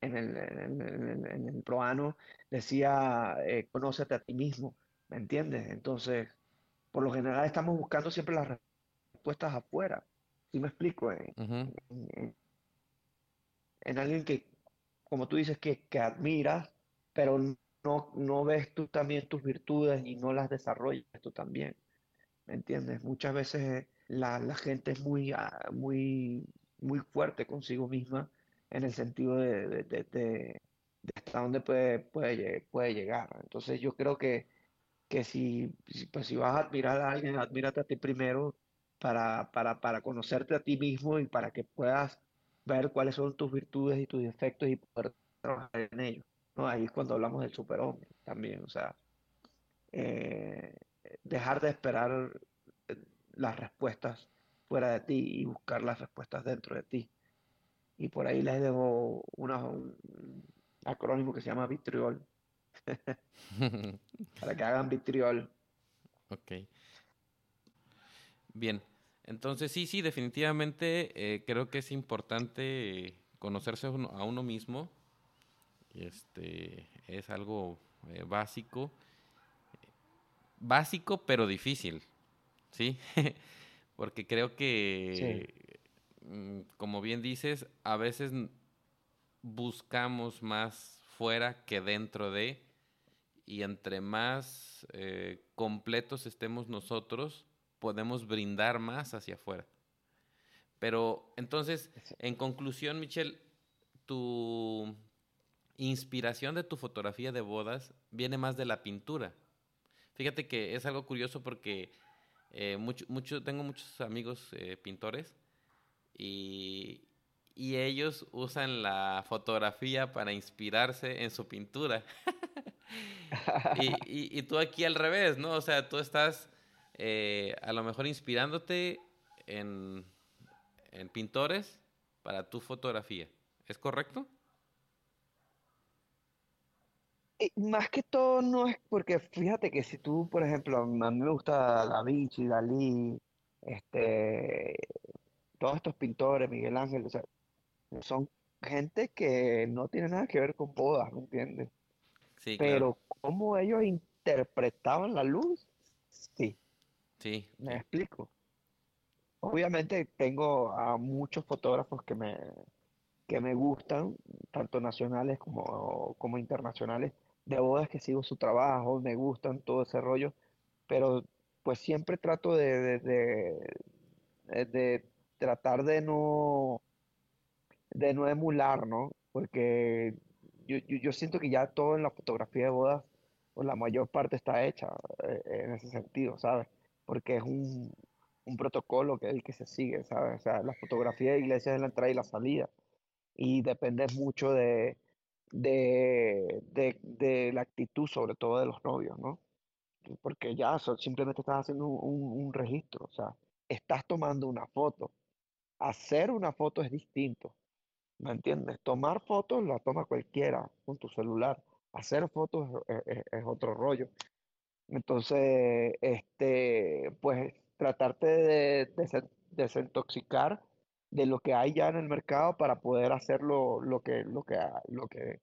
[SPEAKER 3] el, en, el, proano, decía, conócete a ti mismo, ¿me entiendes? Entonces, por lo general estamos buscando siempre las respuestas afuera. ¿Sí me explico? En, alguien que, como tú dices, que, que admiras, pero no, no ves tú también tus virtudes y no las desarrollas tú también. ¿Me entiendes? Muchas veces la, la gente es muy, ah, muy, muy fuerte consigo misma en el sentido de, de, de, hasta dónde puede, puede, puede llegar. Entonces yo creo que que si, pues si vas a admirar a alguien, admírate a ti primero para, para, para conocerte a ti mismo y para que puedas ver cuáles son tus virtudes y tus defectos y poder trabajar en ellos. ¿no? Ahí es cuando hablamos del superhombre también, o sea, eh, dejar de esperar eh, las respuestas fuera de ti y buscar las respuestas dentro de ti. Y por ahí les dejo una, un acrónimo que se llama vitriol, Para que hagan vitriol.
[SPEAKER 1] Ok. Bien. Entonces, sí, sí, definitivamente eh, creo que es importante conocerse a uno, mismo. Este es algo eh, básico. Básico, pero difícil. ¿Sí? Porque creo que, mm, como bien dices, a veces buscamos más fuera que dentro de y entre más eh, completos estemos nosotros, podemos brindar más hacia afuera. Pero entonces, en conclusión, Michelle, tu inspiración de tu fotografía de bodas viene más de la pintura. Fíjate que es algo curioso porque eh, mucho, tengo muchos amigos eh, pintores y, y ellos usan la fotografía para inspirarse en su pintura. y, y, tú aquí al revés, ¿no? O sea, tú estás eh, a lo mejor inspirándote en, en pintores para tu fotografía. ¿Es correcto?
[SPEAKER 3] Eh, más que todo no es porque fíjate que si tú, por ejemplo, a mí me gusta Da Vinci, Dalí, este, todos estos pintores, Miguel Ángel, o sea, son gente que no tiene nada que ver con bodas, ¿me entiendes? Sí, Pero cómo ellos interpretaban la luz, sí.
[SPEAKER 1] Sí.
[SPEAKER 3] Me explico. Obviamente tengo a muchos fotógrafos que me, que me gustan, tanto nacionales como, como internacionales, de bodas que sigo su trabajo, me gustan todo ese rollo, pero pues siempre trato de, de, de tratar de no, de no emular, ¿no? Porque yo, yo, siento que ya todo en la fotografía de bodas, o la mayor parte está hecha eh, en ese sentido, ¿sabes? Porque es un, un protocolo que es el que se sigue, ¿sabes? O sea, la fotografía de iglesia es la entrada y la salida. Y depende mucho de, de, de, de la actitud, sobre todo de los novios, ¿no? Porque ya simplemente estás haciendo un, un registro, o sea, estás tomando una foto. Hacer una foto es distinto. ¿Me entiendes? Tomar fotos la toma cualquiera con tu celular. Hacer fotos es, otro rollo. Entonces, este, pues tratarte de, desintoxicar de lo que hay ya en el mercado para poder hacer lo, que, lo, que, lo, que,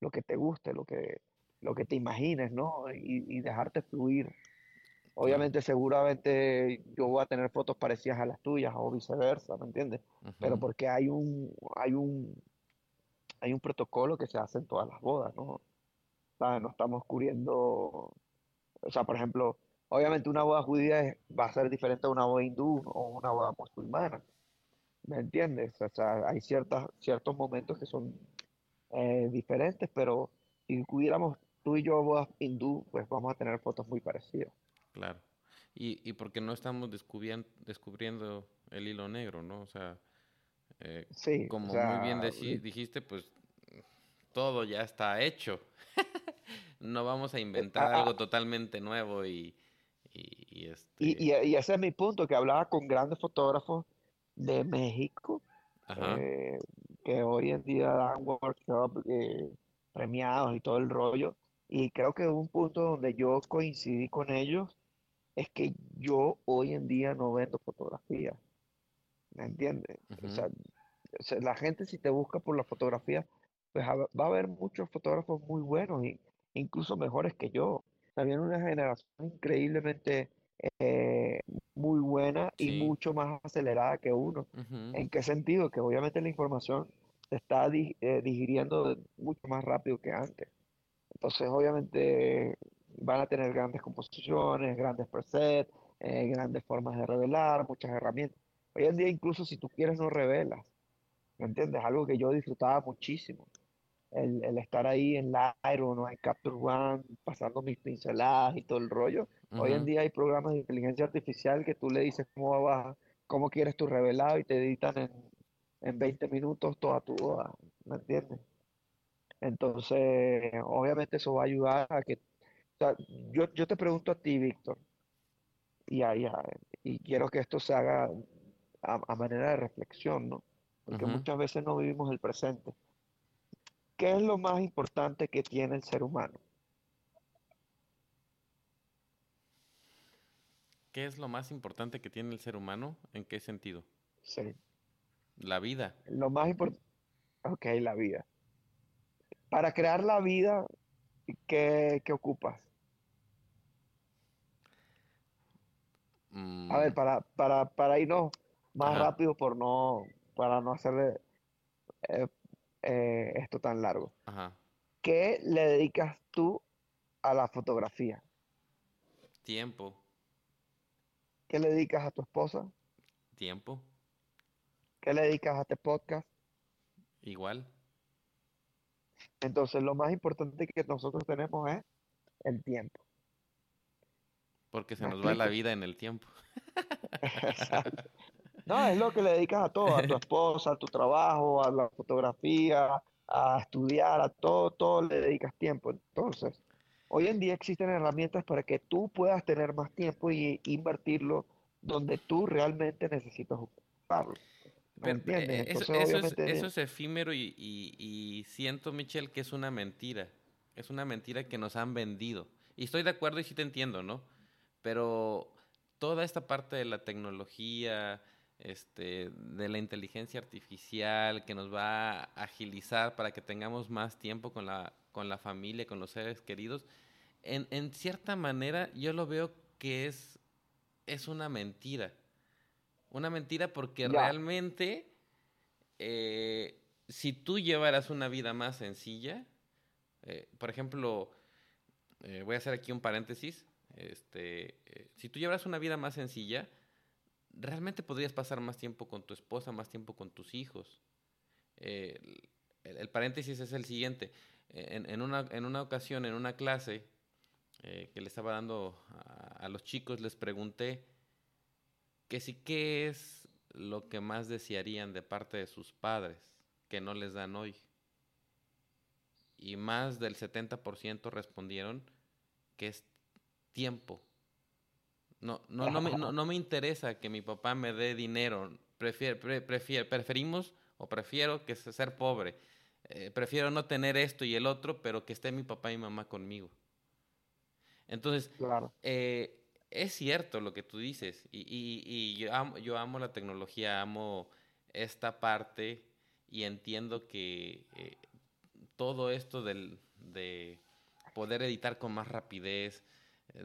[SPEAKER 3] lo que te guste, lo que, lo que te imagines, ¿no? Y, y dejarte fluir. Obviamente, seguramente yo voy a tener fotos parecidas a las tuyas o viceversa, ¿me entiendes? Pero porque hay un, hay un, hay un protocolo que se hace en todas las bodas, ¿no? No estamos cubriendo, o sea, por ejemplo, obviamente una boda judía va a ser diferente a una boda hindú o una boda musulmana. ¿Me entiendes? O sea, hay ciertas, ciertos momentos que son eh, diferentes, pero si pudiéramos tú y yo bodas hindú, pues vamos a tener fotos muy parecidas.
[SPEAKER 1] Claro. Y, y porque no estamos descubriendo el hilo negro, ¿no? O sea, eh, como muy bien dijiste, pues todo ya está hecho. No vamos a inventar algo totalmente nuevo y... Y, este...
[SPEAKER 3] y, y, ese es mi punto, que hablaba con grandes fotógrafos de México, eh, que hoy en día dan workshops eh, premiados y todo el rollo. Y creo que un punto donde yo coincidí con ellos es que yo hoy en día no vendo fotografía. ¿Me entiendes? o, sea, la gente si te busca por la fotografía, pues va a haber muchos fotógrafos muy buenos, y, incluso mejores que yo. También una generación increíblemente eh, muy buena y mucho más acelerada que uno. ¿En qué sentido? Que obviamente la información se está eh, digiriendo mucho más rápido que antes. Entonces, obviamente, van a tener grandes composiciones, grandes presets, eh, grandes formas de revelar, muchas herramientas. Hoy en día, incluso si tú quieres, no revelas. ¿Me entiendes? Algo que yo disfrutaba muchísimo. El, el estar ahí en Lightroom o en Capture One, pasando mis pinceladas y todo el rollo. Hoy en día hay programas de inteligencia artificial que tú le dices cómo vas, cómo quieres tu revelado y te editan en, en 20 minutos toda tu boda. ¿Me entiendes? Entonces, obviamente eso va a ayudar a que... O sea, yo, yo te pregunto a ti, Víctor, y, a, y quiero que esto se haga a, manera de reflexión, ¿no? Porque muchas veces no vivimos el presente. ¿Qué es lo más importante que tiene el ser humano?
[SPEAKER 1] ¿Qué es lo más importante que tiene el ser humano? ¿En qué sentido?
[SPEAKER 3] Sí.
[SPEAKER 1] La vida.
[SPEAKER 3] Lo más importante. Ok, la vida. Para crear la vida, ¿qué, ocupas? A ver, mm. para, para, para irnos más rápido por no, para no hacerle eh, eh, esto tan largo. Ajá. ¿Qué le dedicas tú a la fotografía?
[SPEAKER 1] Tiempo.
[SPEAKER 3] ¿Qué le dedicas a tu esposa?
[SPEAKER 1] Tiempo.
[SPEAKER 3] ¿Qué le dedicas a este podcast?
[SPEAKER 1] Igual.
[SPEAKER 3] Entonces lo más importante que nosotros tenemos es el tiempo.
[SPEAKER 1] Porque se nos va la vida en el tiempo.
[SPEAKER 3] No, es lo que le dedicas a todo, a tu esposa, a tu trabajo, a la fotografía, a estudiar, a todo, todo le dedicas tiempo. Entonces, hoy en día existen herramientas para que tú puedas tener más tiempo y invertirlo donde tú realmente necesitas ocuparlo.
[SPEAKER 1] Eh, eso, es, efímero y, siento, Michelle, que es una mentira. Es una mentira que nos han vendido. Y estoy de acuerdo y sí te entiendo, ¿no? Pero toda esta parte de la tecnología, este, de la inteligencia artificial que nos va a agilizar para que tengamos más tiempo con la, con la familia, con los seres queridos, en, en cierta manera yo lo veo que es, es una mentira. Una mentira porque realmente, eh, si tú llevaras una vida más sencilla, eh, por ejemplo, eh, voy a hacer aquí un paréntesis, este, si tú llevaras una vida más sencilla, realmente podrías pasar más tiempo con tu esposa, más tiempo con tus hijos. El, paréntesis es el siguiente. En, una, en, una, ocasión, en una clase que le estaba dando a, a los chicos, les pregunté, que sí que es lo que más desearían de parte de sus padres, que no les dan hoy. Y más del 70% respondieron que es tiempo. No, no, no, me, no, me interesa que mi papá me dé dinero. Prefiero, preferimos o prefiero que ser pobre. Eh, prefiero no tener esto y el otro, pero que esté mi papá y mamá conmigo. Entonces, claro. eh, es cierto lo que tú dices y, y, yo, amo, yo amo la tecnología, amo esta parte y entiendo que eh, todo esto del, de poder editar con más rapidez, de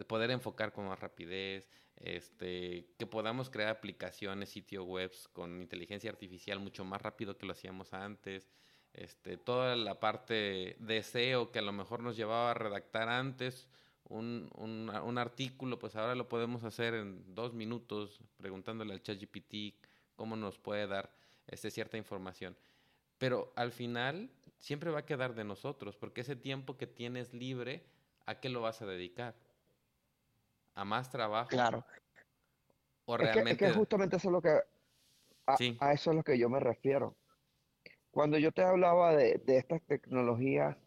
[SPEAKER 1] poder enfocar con más rapidez, este, que podamos crear aplicaciones, sitios web con inteligencia artificial mucho más rápido que lo hacíamos antes, este, toda la parte de SEO que a lo mejor nos llevaba a redactar antes un, un, artículo, pues ahora lo podemos hacer en dos minutos preguntándole al ChatGPT cómo nos puede dar este, cierta información. Pero al final siempre va a quedar de nosotros, porque ese tiempo que tienes libre, ¿a qué lo vas a dedicar? ¿A más trabajo?
[SPEAKER 3] Claro. ¿O realmente... es, que, justamente eso es lo que... A, a, eso es lo que yo me refiero. Cuando yo te hablaba de, de estas tecnologías,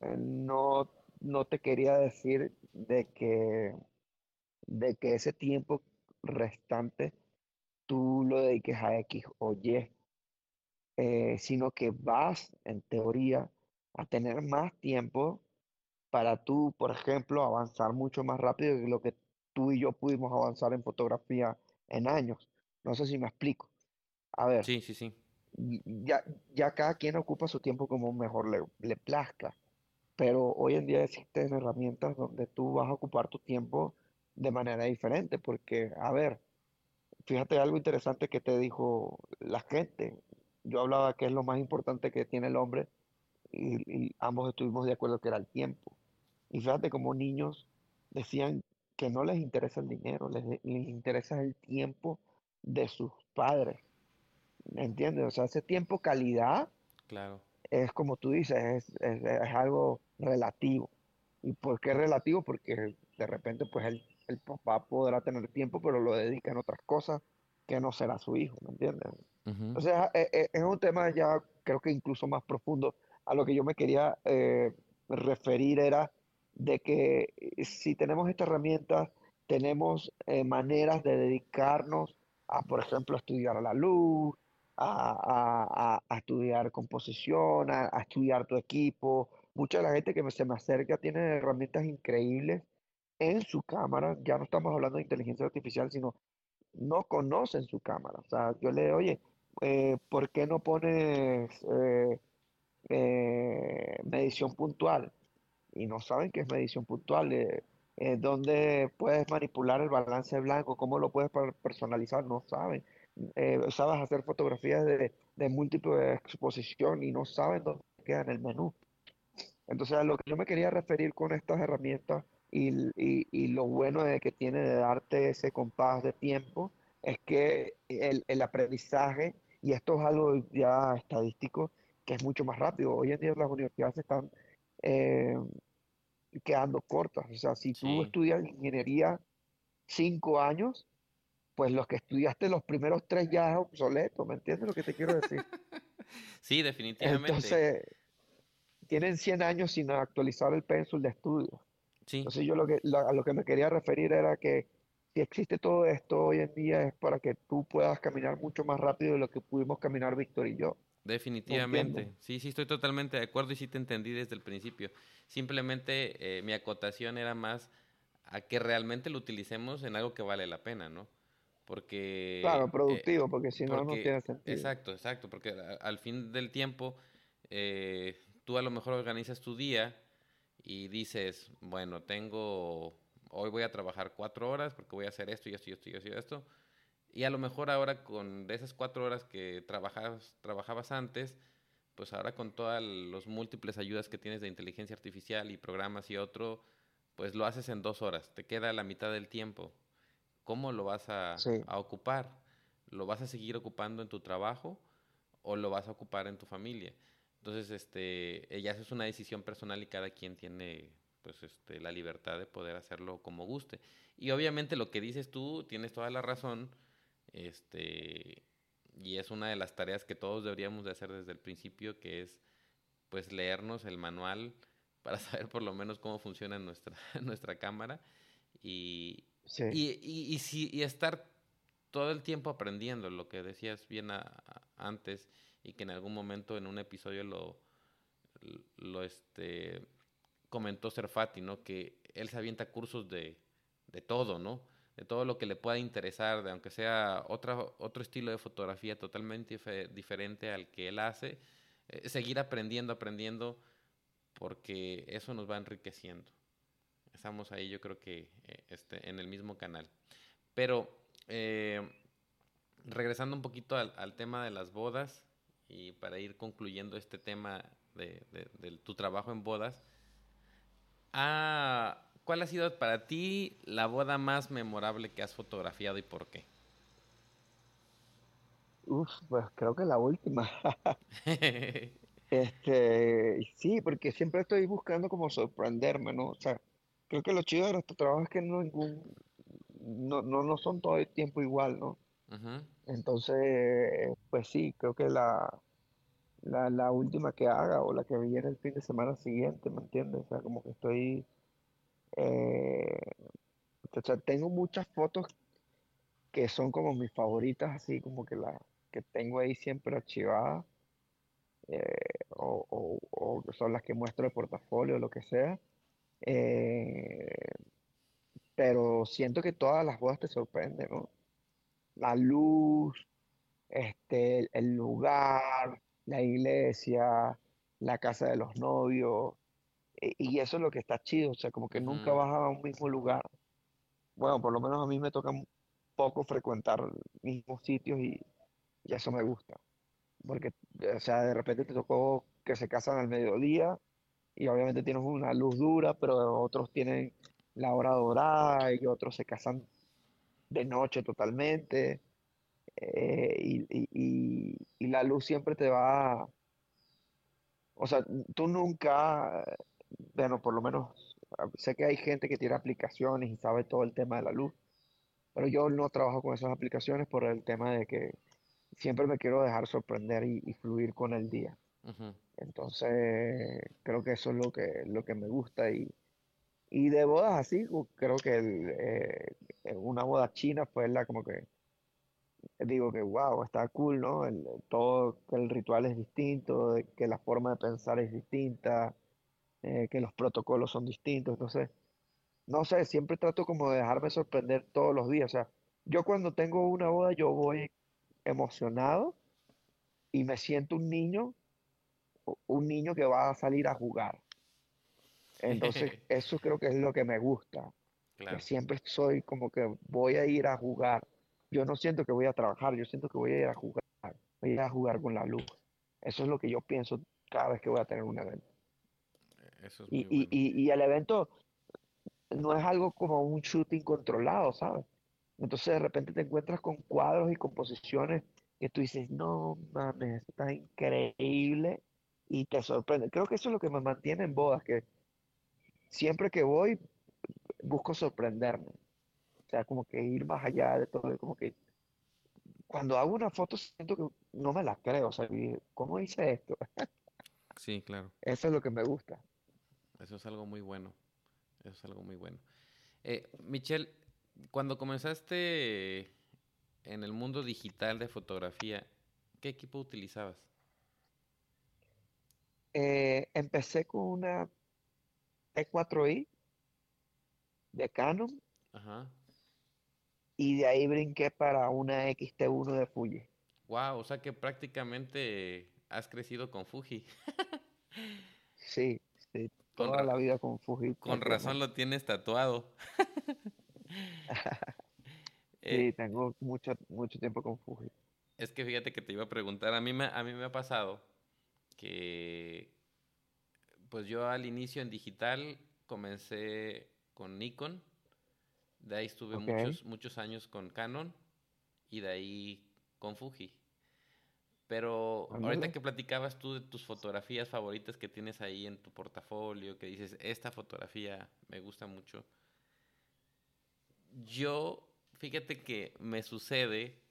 [SPEAKER 3] eh, no no te quería decir de que, de que ese tiempo restante tú lo dediques a X o Y, eh, sino que vas, en teoría, a tener más tiempo para tú, por ejemplo, avanzar mucho más rápido que lo que tú y yo pudimos avanzar en fotografía en años. No sé si me explico. A ver.
[SPEAKER 1] Sí, sí, sí.
[SPEAKER 3] Ya, ya cada quien ocupa su tiempo como mejor le, le plazca pero hoy en día existen herramientas donde tú vas a ocupar tu tiempo de manera diferente, porque, a ver, fíjate algo interesante que te dijo la gente. Yo hablaba que es lo más importante que tiene el hombre y, ambos estuvimos de acuerdo que era el tiempo. Y fíjate como niños decían que no les interesa el dinero, les, les interesa el tiempo de sus padres. ¿Me entiendes? O sea, ese tiempo calidad
[SPEAKER 1] claro
[SPEAKER 3] es como tú dices, es, algo relativo. ¿Y por qué relativo? Porque de repente pues el, el, papá podrá tener tiempo, pero lo dedica en otras cosas que no será su hijo, ¿me entiendes? O sea, es, e, es, un tema ya creo que incluso más profundo. A lo que yo me quería eh, referir era de que si tenemos esta herramienta, tenemos eh, maneras de dedicarnos a, por ejemplo, estudiar la luz, a, estudiar composición, a, estudiar tu equipo. Mucha de la gente que se me acerca tiene herramientas increíbles en su cámara. Ya no estamos hablando de inteligencia artificial, sino no conocen su cámara. O sea, yo le digo, oye, eh, ¿por qué no pones eh, eh, medición puntual? Y no saben qué es medición puntual. ¿Dónde puedes manipular el balance blanco? ¿Cómo lo puedes personalizar? No saben eh, sabes hacer fotografías de, de múltiple exposición y no saben dónde queda en el menú. Entonces, a lo que yo me quería referir con estas herramientas y, y, lo bueno de que tiene de darte ese compás de tiempo es que el, el, aprendizaje, y esto es algo ya estadístico, que es mucho más rápido. Hoy en día las universidades están eh, quedando cortas. O sea, si tú estudias ingeniería cinco años, pues los que estudiaste los primeros tres ya es obsoleto, ¿me entiendes lo que te quiero decir?
[SPEAKER 1] sí, definitivamente.
[SPEAKER 3] Entonces, tienen 100 años sin actualizar el pénsul de estudio. Sí. Entonces yo lo que, a lo que me quería referir era que si existe todo esto hoy en día es para que tú puedas caminar mucho más rápido de lo que pudimos caminar Víctor y yo.
[SPEAKER 1] Definitivamente, sí, sí, estoy totalmente de acuerdo y sí te entendí desde el principio. Simplemente eh, mi acotación era más a que realmente lo utilicemos en algo que vale la pena, ¿no? porque...
[SPEAKER 3] Claro, eh, productivo, porque si no, no tiene sentido.
[SPEAKER 1] Exacto, exacto, porque al fin del tiempo eh, tú a lo mejor organizas tu día y dices, bueno, tengo, hoy voy a trabajar cuatro horas porque voy a hacer esto y esto y esto y esto y esto. Y a lo mejor ahora con de esas cuatro horas que trabajabas, trabajabas antes, pues ahora con todas las múltiples ayudas que tienes de inteligencia artificial y programas y otro, pues lo haces en dos horas, te queda la mitad del tiempo. ¿Cómo lo vas a, ocupar? ¿Lo vas a seguir ocupando en tu trabajo o lo vas a ocupar en tu familia? Entonces, este, ella es una decisión personal y cada quien tiene pues este, la libertad de poder hacerlo como guste. Y obviamente lo que dices tú, tienes toda la razón, este, y es una de las tareas que todos deberíamos de hacer desde el principio, que es pues leernos el manual para saber por lo menos cómo funciona nuestra, nuestra cámara y, y, y, si, y estar todo el tiempo aprendiendo lo que decías bien antes y que en algún momento en un episodio lo, lo este, comentó Serfati, ¿no? Que él se avienta cursos de, de todo, ¿no? De todo lo que le pueda interesar, de aunque sea otra, otro estilo de fotografía totalmente diferente al que él hace, eh, seguir aprendiendo, aprendiendo, porque eso nos va enriqueciendo estamos ahí yo creo que eh, este, en el mismo canal. Pero eh, regresando un poquito al, tema de las bodas y para ir concluyendo este tema de, tu trabajo en bodas, ah, ¿cuál ha sido para ti la boda más memorable que has fotografiado y por qué?
[SPEAKER 3] Uf, pues creo que la última. Este, sí, porque siempre estoy buscando como sorprenderme, ¿no? O sea, creo que lo chido de nuestro trabajo es que no ningún, no, no, no son todo el tiempo igual, ¿no? Entonces, pues sí, creo que la, la, la última que haga o la que viene el fin de semana siguiente, ¿me entiendes? O sea, como que estoy, eh, tengo muchas fotos que son como mis favoritas, así como que las que tengo ahí siempre archivadas, eh, o, o, son las que muestro de portafolio o lo que sea. Eh, pero siento que todas las bodas te sorprenden, ¿no? La luz, este, el lugar, la iglesia, la casa de los novios, y eso es lo que está chido, o sea, como que nunca vas a un mismo lugar. Bueno, por lo menos a mí me toca poco frecuentar mismos sitios y, y eso me gusta, porque, o sea, de repente te tocó que se casan al mediodía y obviamente tienes una luz dura, pero otros tienen la hora dorada y otros se casan de noche totalmente eh, y, y- y- y la luz siempre te va, o sea, tú nunca, bueno, por lo menos sé que hay gente que tiene aplicaciones y sabe todo el tema de la luz, pero yo no trabajo con esas aplicaciones por el tema de que siempre me quiero dejar sorprender y, y fluir con el día. Entonces, creo que eso es lo que, lo que me gusta y, y de bodas así, creo que el, eh, una boda china fue la como que digo que wow, está cool, ¿no? El, todo, el ritual es distinto, que la forma de pensar es distinta, eh, que los protocolos son distintos. Entonces, no sé, siempre trato como de dejarme sorprender todos los días. O sea, yo cuando tengo una boda, yo voy emocionado y me siento un niño, un niño que va a salir a jugar. Entonces, eso creo que es lo que me gusta, que siempre soy como que voy a ir a jugar. Yo no siento que voy a trabajar, yo siento que voy a ir a jugar, voy a ir a jugar con la luz. Eso es lo que yo pienso cada vez que voy a tener un evento.
[SPEAKER 1] Eso es
[SPEAKER 3] Y, y, y, y el evento no es algo como un shooting controlado, ¿sabes? Entonces de repente te encuentras con cuadros y composiciones que tú dices, no mames, está increíble y te sorprende. Creo que eso es lo que me mantiene en bodas, que siempre que voy busco sorprenderme. O sea, como que ir más allá de todo, como que cuando hago una foto siento que no me la creo, o sea, ¿cómo hice esto?
[SPEAKER 1] Sí, claro.
[SPEAKER 3] Eso es lo que me gusta.
[SPEAKER 1] Eso es algo muy bueno. Eso es algo muy bueno. Eh, Michelle, cuando comenzaste en el mundo digital de fotografía, ¿qué equipo utilizabas?
[SPEAKER 3] Eh, empecé con una T4i de Canon
[SPEAKER 1] Ajá.
[SPEAKER 3] y de ahí brinqué para una XT1 de Fuji.
[SPEAKER 1] Wow, o sea que prácticamente has crecido con Fuji.
[SPEAKER 3] Sí, sí,
[SPEAKER 1] Con,
[SPEAKER 3] toda la vida con Fuji
[SPEAKER 1] con razón lo tienes tatuado. Eh,
[SPEAKER 3] Sí, tengo mucho, mucho tiempo con Fuji.
[SPEAKER 1] es que fíjate que te iba a preguntar, a mí me, a mí me ha pasado que pues yo al inicio en digital comencé con Nikon, de ahí estuve muchos, muchos años con Canon y de ahí con Fuji. Pero ahorita
[SPEAKER 3] ándale.
[SPEAKER 1] que platicabas tú de tus fotografías favoritas que tienes ahí en tu portafolio, que dices, esta fotografía me gusta mucho, yo, fíjate que me sucede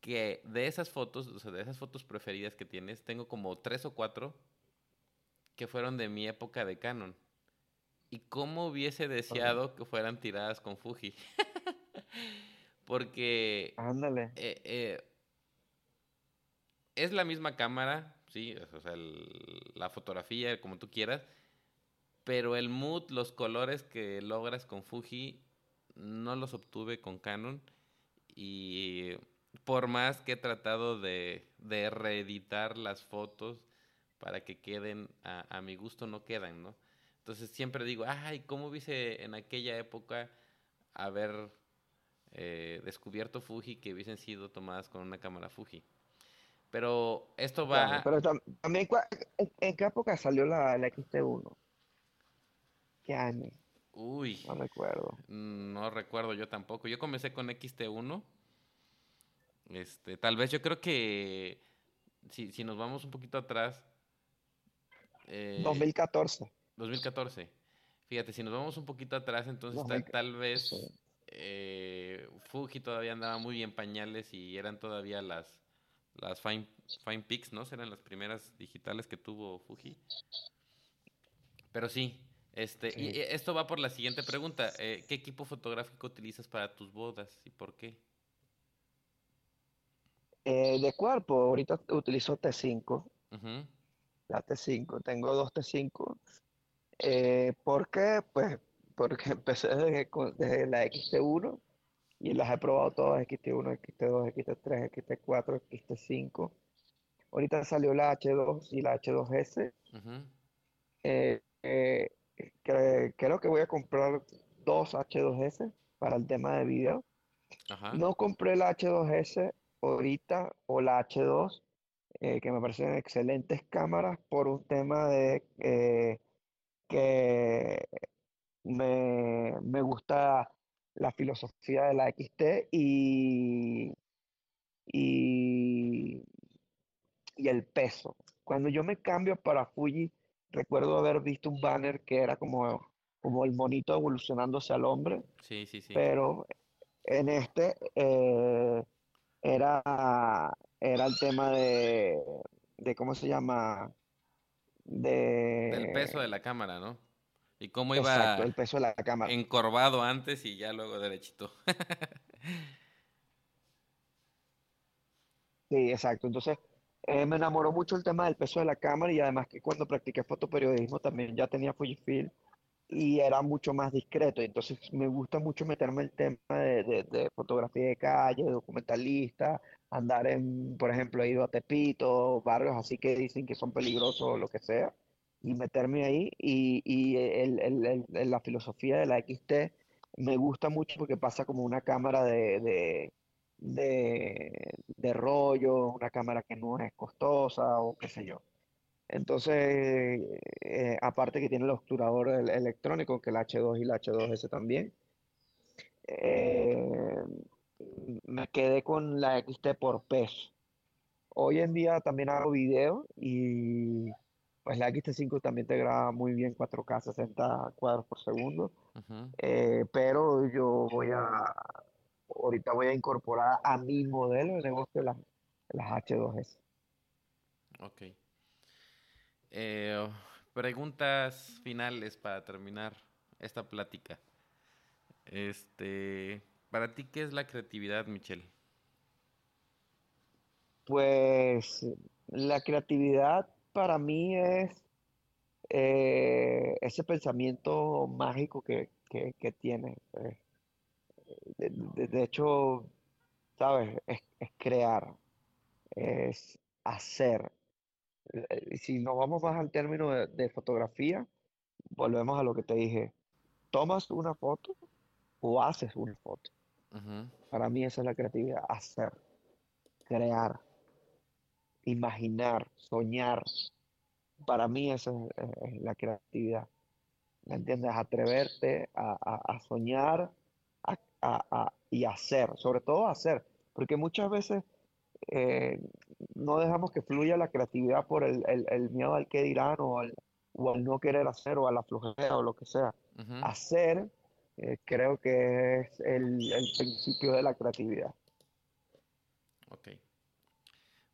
[SPEAKER 1] que de esas fotos, o sea, de esas fotos preferidas que tienes, tengo como tres o cuatro que fueron de mi época de Canon. Y cómo hubiese deseado que fueran tiradas con Fuji. Porque
[SPEAKER 3] Ándale.
[SPEAKER 1] eh, eh, es la misma cámara, sí, o sea, el- la fotografía, como tú quieras, pero el mood, los colores que logras con Fuji, no los obtuve con Canon. Y por más que he tratado de, de reeditar las fotos para que queden a, mi gusto, no quedan, ¿no? Entonces siempre digo, ay, ¿cómo hubiese en aquella época haber eh, descubierto Fuji que hubiesen sido tomadas con una cámara Fuji? Pero esto
[SPEAKER 3] Claro,
[SPEAKER 1] va,
[SPEAKER 3] pero tam- también, ¿en, en qué época salió la, la XT1? ¿Qué año?
[SPEAKER 1] Uy,
[SPEAKER 3] No recuerdo.
[SPEAKER 1] no recuerdo yo tampoco. Yo comencé con XT1. Este, tal vez yo creo que si, si nos vamos un poquito atrás, eh,
[SPEAKER 3] 2014.
[SPEAKER 1] 2014. Fíjate, si nos vamos un poquito atrás, entonces tal, vez eh, Fuji todavía andaba muy bien pañales y eran todavía las, las Fine, Fine Pix, ¿no? Eran las primeras digitales que tuvo Fuji. Pero sí, este, y-
[SPEAKER 3] Sí.
[SPEAKER 1] y esto va por la siguiente pregunta. eh, ¿qué equipo fotográfico utilizas para tus bodas y por qué?
[SPEAKER 3] Eh, de cuerpo, ahorita utilizo T5,
[SPEAKER 1] Ujú,
[SPEAKER 3] la T5. Tengo dos T5. Eh, ¿por qué? Pues porque empecé desde, desde la XT1 y las he probado todas, XT1, XT2, XT3, XT4, XT5. Ahorita salió la H2 y la H2S.
[SPEAKER 1] ujú,
[SPEAKER 3] Eh, eh, cre- creo que voy a comprar dos H2S para el tema de video.
[SPEAKER 1] Ajá,
[SPEAKER 3] No compré la H2S ahorita o la H2, eh, que me parecen excelentes cámaras por un tema de eh, que me, me gusta la filosofía de la XT y, y, y el peso. Cuando yo me cambio para Fuji, recuerdo haber visto un banner que era como, como el monito evolucionándose al hombre,
[SPEAKER 1] sí, sí, sí.
[SPEAKER 3] pero en este eh, era, era el tema de, de, ¿cómo se llama?
[SPEAKER 1] Del peso
[SPEAKER 3] De,
[SPEAKER 1] de la cámara, ¿no? Y cómo
[SPEAKER 3] exacto,
[SPEAKER 1] iba
[SPEAKER 3] el peso de la cámara.
[SPEAKER 1] encorvado antes y ya luego derechito.
[SPEAKER 3] Sí, exacto. Entonces, eh, me enamoró mucho el tema del peso de la cámara y además que cuando practiqué fotoperiodismo también ya tenía Fujifilm y era mucho más discreto. Entonces, me gusta mucho meterme el tema de, de- de fotografía de calle, documentalista, andar en, por ejemplo, he ido a Tepito, barrios así que dicen que son peligrosos o lo que sea, y meterme ahí. Y, y el- el- la filosofía de la XT me gusta mucho porque pasa como una cámara de, de, de, de rollo, una cámara que no es costosa o qué sé yo. Entonces, eh, aparte que tiene el obturador el- electrónico, que el H2 y el H2S también, eh, me quedé con la XT por peso. Hoy en día también hago video y pues la XT5 también te graba muy bien 4K 60 cuadros por segundo, eh, pero yo voy a, ahorita voy a incorporar a mi modelo de negocio las, las H2S.
[SPEAKER 1] Ok. Eh, preguntas finales para terminar esta plática. Este, para ti, ¿qué es la creatividad, Michelle?
[SPEAKER 3] Pues la creatividad para mí es eh, ese pensamiento mágico que, que, que tiene. eh, de, hecho, ¿sabes? Es, es crear, es hacer. Eh, Si nos vamos más al término de, de fotografía, volvemos a lo que te dije. ¿Tomas una foto o haces una foto? Para mí esa es la creatividad, hacer, crear, imaginar, soñar. Para mí esa es, es la creatividad. ¿Me entiendes? Atreverte a, a- a soñar a- y hacer, sobre todo hacer, porque muchas veces eh, no dejamos que fluya la creatividad por el, el- el miedo al qué dirán o al, o al no querer hacer o a la flojera o lo que sea. Hacer eh, creo que es el, el principio de la creatividad.
[SPEAKER 1] Ok.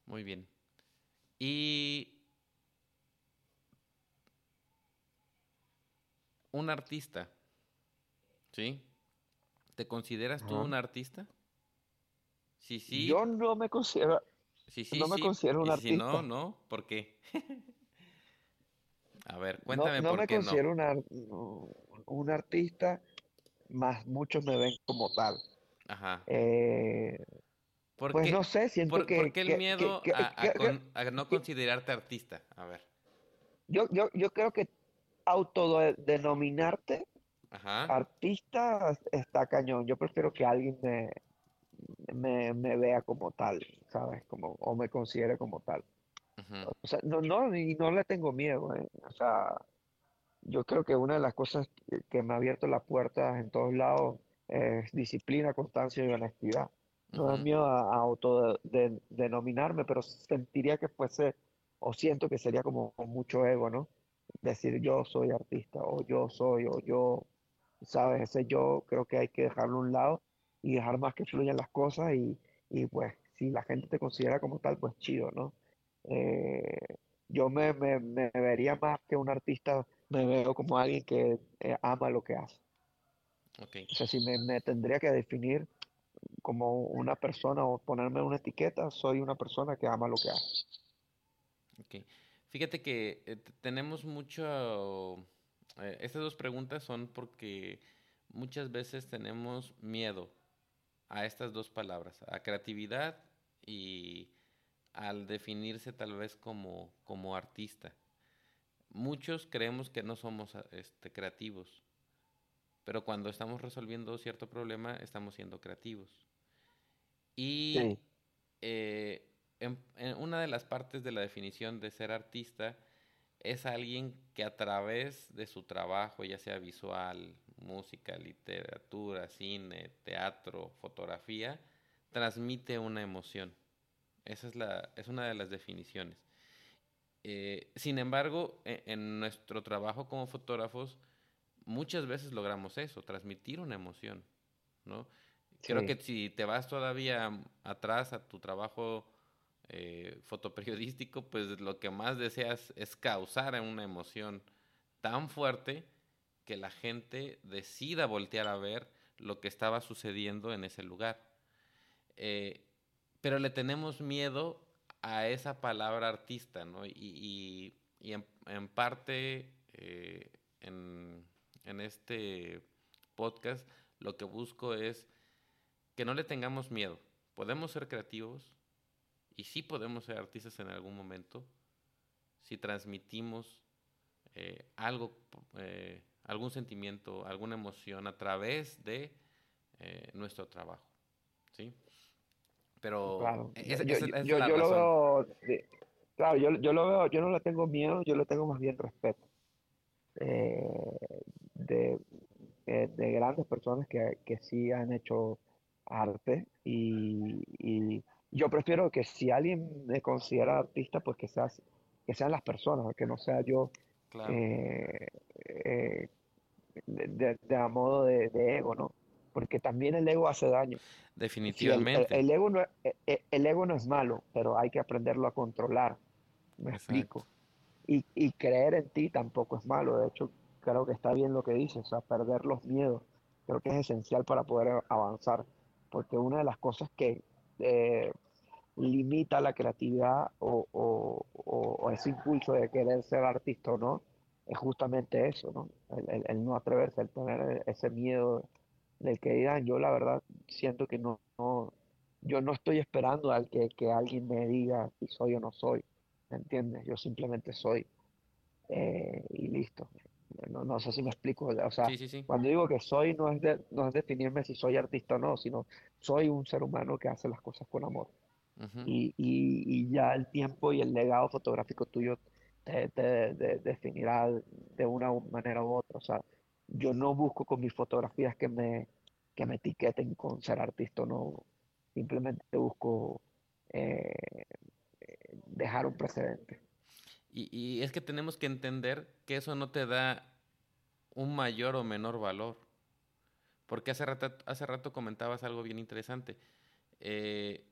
[SPEAKER 1] Muy bien. Y un artista, ¿sí? ¿Te consideras tú un artista? Sí, sí,
[SPEAKER 3] Yo no me considero,
[SPEAKER 1] sí, sí,
[SPEAKER 3] no me considero un
[SPEAKER 1] Y si no,
[SPEAKER 3] artista.
[SPEAKER 1] no, ¿por qué? A ver,
[SPEAKER 3] no,
[SPEAKER 1] cuéntame
[SPEAKER 3] no
[SPEAKER 1] por
[SPEAKER 3] me
[SPEAKER 1] qué no.
[SPEAKER 3] considero un, un artista, más muchos me ven como tal.
[SPEAKER 1] Ajá.
[SPEAKER 3] Eh,
[SPEAKER 1] ¿Por
[SPEAKER 3] pues
[SPEAKER 1] qué,
[SPEAKER 3] no sé, siento
[SPEAKER 1] por,
[SPEAKER 3] que,
[SPEAKER 1] por qué el
[SPEAKER 3] que-
[SPEAKER 1] miedo
[SPEAKER 3] que-
[SPEAKER 1] a, a con- no considerarte artista? A ver.
[SPEAKER 3] yo, yo, yo creo que autodenominarte
[SPEAKER 1] Ajá.
[SPEAKER 3] artista está cañón. Yo prefiero que alguien me, me, me vea como tal, ¿sabes? Como, o me considere como tal. O sea, no, no, y no le tengo miedo, ¿eh? O sea, yo creo que una de las cosas que me ha abierto las puertas en todos lados es disciplina, constancia y honestidad. No es miedo a, autodenominarme, pero sentiría que fuese, o siento que sería como mucho ego, ¿no? Decir yo soy artista, o yo soy, o yo, ¿sabes? Ese yo creo que hay que dejarlo a un lado y dejar más que fluyan las cosas y, y pues si la gente te considera como tal, pues chido, ¿no? Eh, yo me, me, me, vería más que un artista, me veo como alguien que eh, ama lo que hace.
[SPEAKER 1] Okay.
[SPEAKER 3] O sea, si me, me, tendría que definir como una persona o ponerme una etiqueta, soy una persona que ama lo que hace.
[SPEAKER 1] Ok. Fíjate que eh, tenemos mucho... Eh, estas dos preguntas son porque muchas veces tenemos miedo a estas dos palabras, a creatividad y al definirse tal vez como, como artista. Muchos creemos que no somos este, creativos, pero cuando estamos resolviendo cierto problema estamos siendo creativos. Y eh, en, una de las partes de la definición de ser artista es alguien que a través de su trabajo, ya sea visual, música, literatura, cine, teatro, fotografía, transmite una emoción. Esa es, la, es una de las definiciones. Eh, sin embargo, e, en, nuestro trabajo como fotógrafos, muchas veces logramos eso, transmitir una emoción, ¿no? Creo que si te vas todavía atrás a tu trabajo eh, fotoperiodístico, pues lo que más deseas es causar una emoción tan fuerte que la gente decida voltear a ver lo que estaba sucediendo en ese lugar. Eh, pero le tenemos miedo a esa palabra artista, ¿no? Y, en, parte eh, en, este podcast lo que busco es que no le tengamos miedo. Podemos ser creativos y sí podemos ser artistas en algún momento si transmitimos eh, algo, eh, algún sentimiento, alguna emoción a través de nuestro trabajo. ¿sí? Pero
[SPEAKER 3] claro. yo, lo veo, claro, yo, yo, lo veo, yo no le tengo miedo, yo le tengo más bien respeto. Eh, de, eh, de, grandes personas que, que, sí han hecho arte y, y, yo prefiero que si alguien me considera artista, pues que, sea, que sean las personas, que no sea yo eh, de, de, a modo de, de ego, ¿no? Porque también el ego hace daño.
[SPEAKER 1] Definitivamente.
[SPEAKER 3] el, ego no, e, e, el, ego no es malo, pero hay que aprenderlo a controlar. Me explico. Y, y, creer en ti tampoco es malo. De hecho, creo que está bien lo que dices, o sea, perder los miedos. Creo que es esencial para poder avanzar. Porque una de las cosas que eh, limita la creatividad o, ese impulso de querer ser artista o no, es justamente eso, ¿no? El, el no atreverse, el tener ese miedo de que digan, yo la verdad siento que no, yo no estoy esperando al que, que, alguien me diga si soy o no soy, ¿me entiendes? Yo simplemente soy eh, y listo. No, no, sé si me explico, o sea, cuando digo que soy no es, de, no es definirme si soy artista o no, sino soy un ser humano que hace las cosas con amor. y, y, y, ya el tiempo y el legado fotográfico tuyo te, te definirá de una manera u otra, o sea, yo no busco con mis fotografías que me, que me etiqueten con ser artista, no, simplemente busco eh, dejar un precedente.
[SPEAKER 1] Y, es que tenemos que entender que eso no te da un mayor o menor valor. Porque hace rato, hace rato comentabas algo bien interesante. Eh,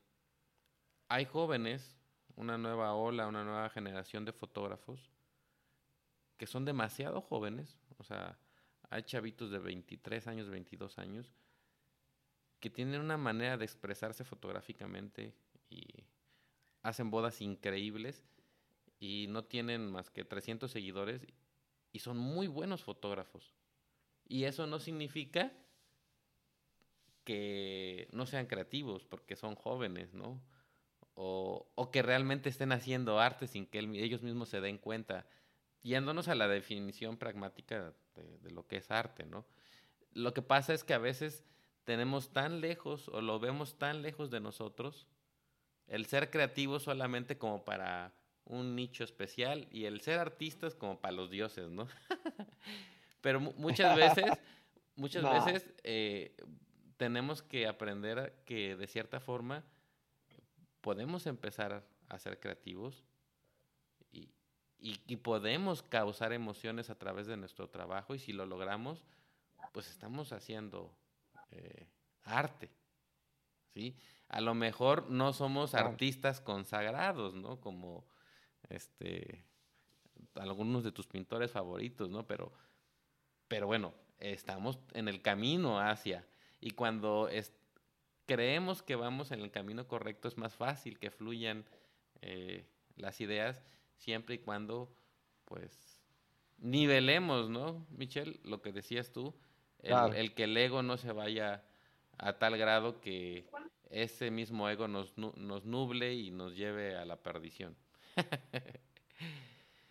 [SPEAKER 1] hay jóvenes, una nueva ola, una nueva generación de fotógrafos que son demasiado jóvenes, o sea, hay chavitos de 23 años, 22 años, que tienen una manera de expresarse fotográficamente y hacen bodas increíbles y no tienen más que 300 seguidores y son muy buenos fotógrafos. Y eso no significa que no sean creativos porque son jóvenes, ¿no? O, que realmente estén haciendo arte sin que ellos mismos se den cuenta yéndonos a la definición pragmática de, lo que es arte, ¿no? Lo que pasa es que a veces tenemos tan lejos o lo vemos tan lejos de nosotros el ser creativo solamente como para un nicho especial y el ser artistas como para los dioses, ¿no? Pero muchas veces, muchas veces eh, tenemos que aprender que de cierta forma podemos empezar a ser creativos y, y, podemos causar emociones a través de nuestro trabajo y si lo logramos, pues estamos haciendo eh, arte. ¿sí? A lo mejor no somos artistas consagrados, ¿no? Como este algunos de tus pintores favoritos, ¿no? Pero, pero bueno, estamos en el camino hacia. Y cuando creemos que vamos en el camino correcto, es más fácil que fluyan eh, las ideas, siempre y cuando, pues, nivelemos, ¿no, Michelle? Lo que decías tú, el, que el ego no se vaya a tal grado que ese mismo ego nos, nos nuble y nos lleve a la perdición.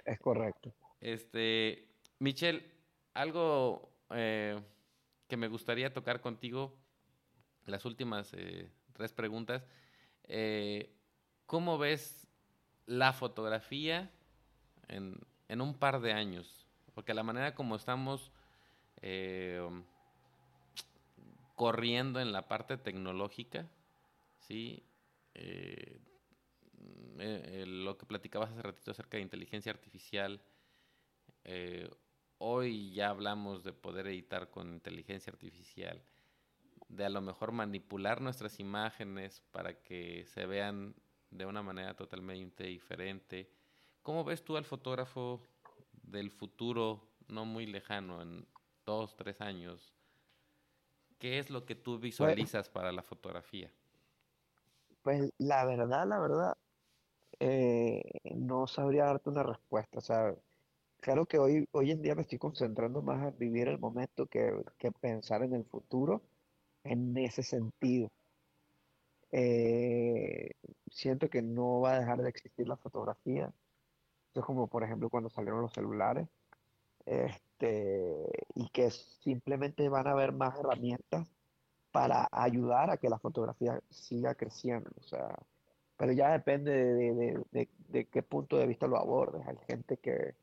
[SPEAKER 3] Es correcto.
[SPEAKER 1] Este, Michelle, algo eh, que me gustaría tocar contigo, las últimas eh, tres preguntas. Eh, ¿Cómo ves la fotografía en, en, un par de años? Porque la manera como estamos corriendo en la parte tecnológica, ¿sí? Eh, eh, lo que platicabas hace ratito acerca de inteligencia artificial, eh, hoy ya hablamos de poder editar con inteligencia artificial, de a lo mejor manipular nuestras imágenes para que se vean de una manera totalmente diferente. ¿Cómo ves tú al fotógrafo del futuro no muy lejano, en dos, tres años? ¿Qué es lo que tú visualizas para la fotografía?
[SPEAKER 3] Pues la verdad, la verdad, eh, no sabría darte una respuesta. O sea, claro que hoy, hoy en día me estoy concentrando más en vivir el momento que, pensar en el futuro en ese sentido. Eh, siento que no va a dejar de existir la fotografía. Es como, por ejemplo, cuando salieron los celulares. Este, y que simplemente van a haber más herramientas para ayudar a que la fotografía siga creciendo. O sea, pero ya depende de, qué punto de vista lo abordes. Hay gente que,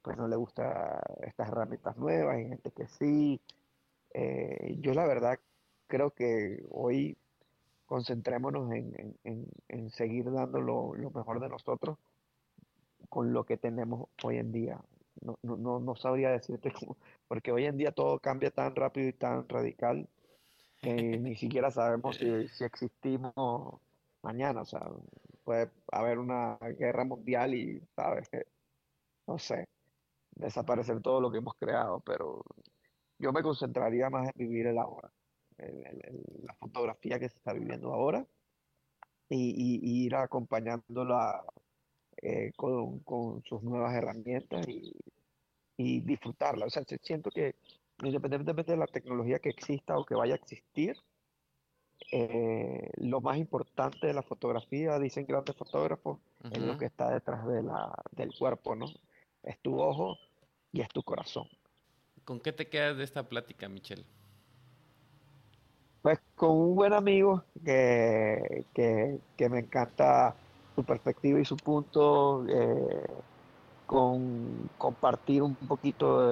[SPEAKER 3] pues no le gusta estas herramientas nuevas, hay gente que sí. Eh, yo la verdad creo que hoy concentrémonos en, seguir dando lo, lo, mejor de nosotros con lo que tenemos hoy en día no, no, no, sabría decirte cómo, porque hoy en día todo cambia tan rápido y tan radical que ni siquiera sabemos si, si existimos mañana. O sea, puede haber una guerra mundial y, ¿sabes? No sé, desaparecer todo lo que hemos creado, pero yo me concentraría más en vivir el ahora, la fotografía que se está viviendo ahora y, ir acompañándola eh, con, con, sus nuevas herramientas y, y, disfrutarla. O sea, siento que independientemente de la tecnología que exista o que vaya a existir, eh, lo más importante de la fotografía, dicen grandes fotógrafos, es lo que está detrás de la, del cuerpo, ¿no? Es tu ojo y es tu corazón.
[SPEAKER 1] ¿Con qué te quedas de esta plática, Michelle?
[SPEAKER 3] Pues con un buen amigo que, que, que me encanta su perspectiva y su punto, eh, con compartir un poquito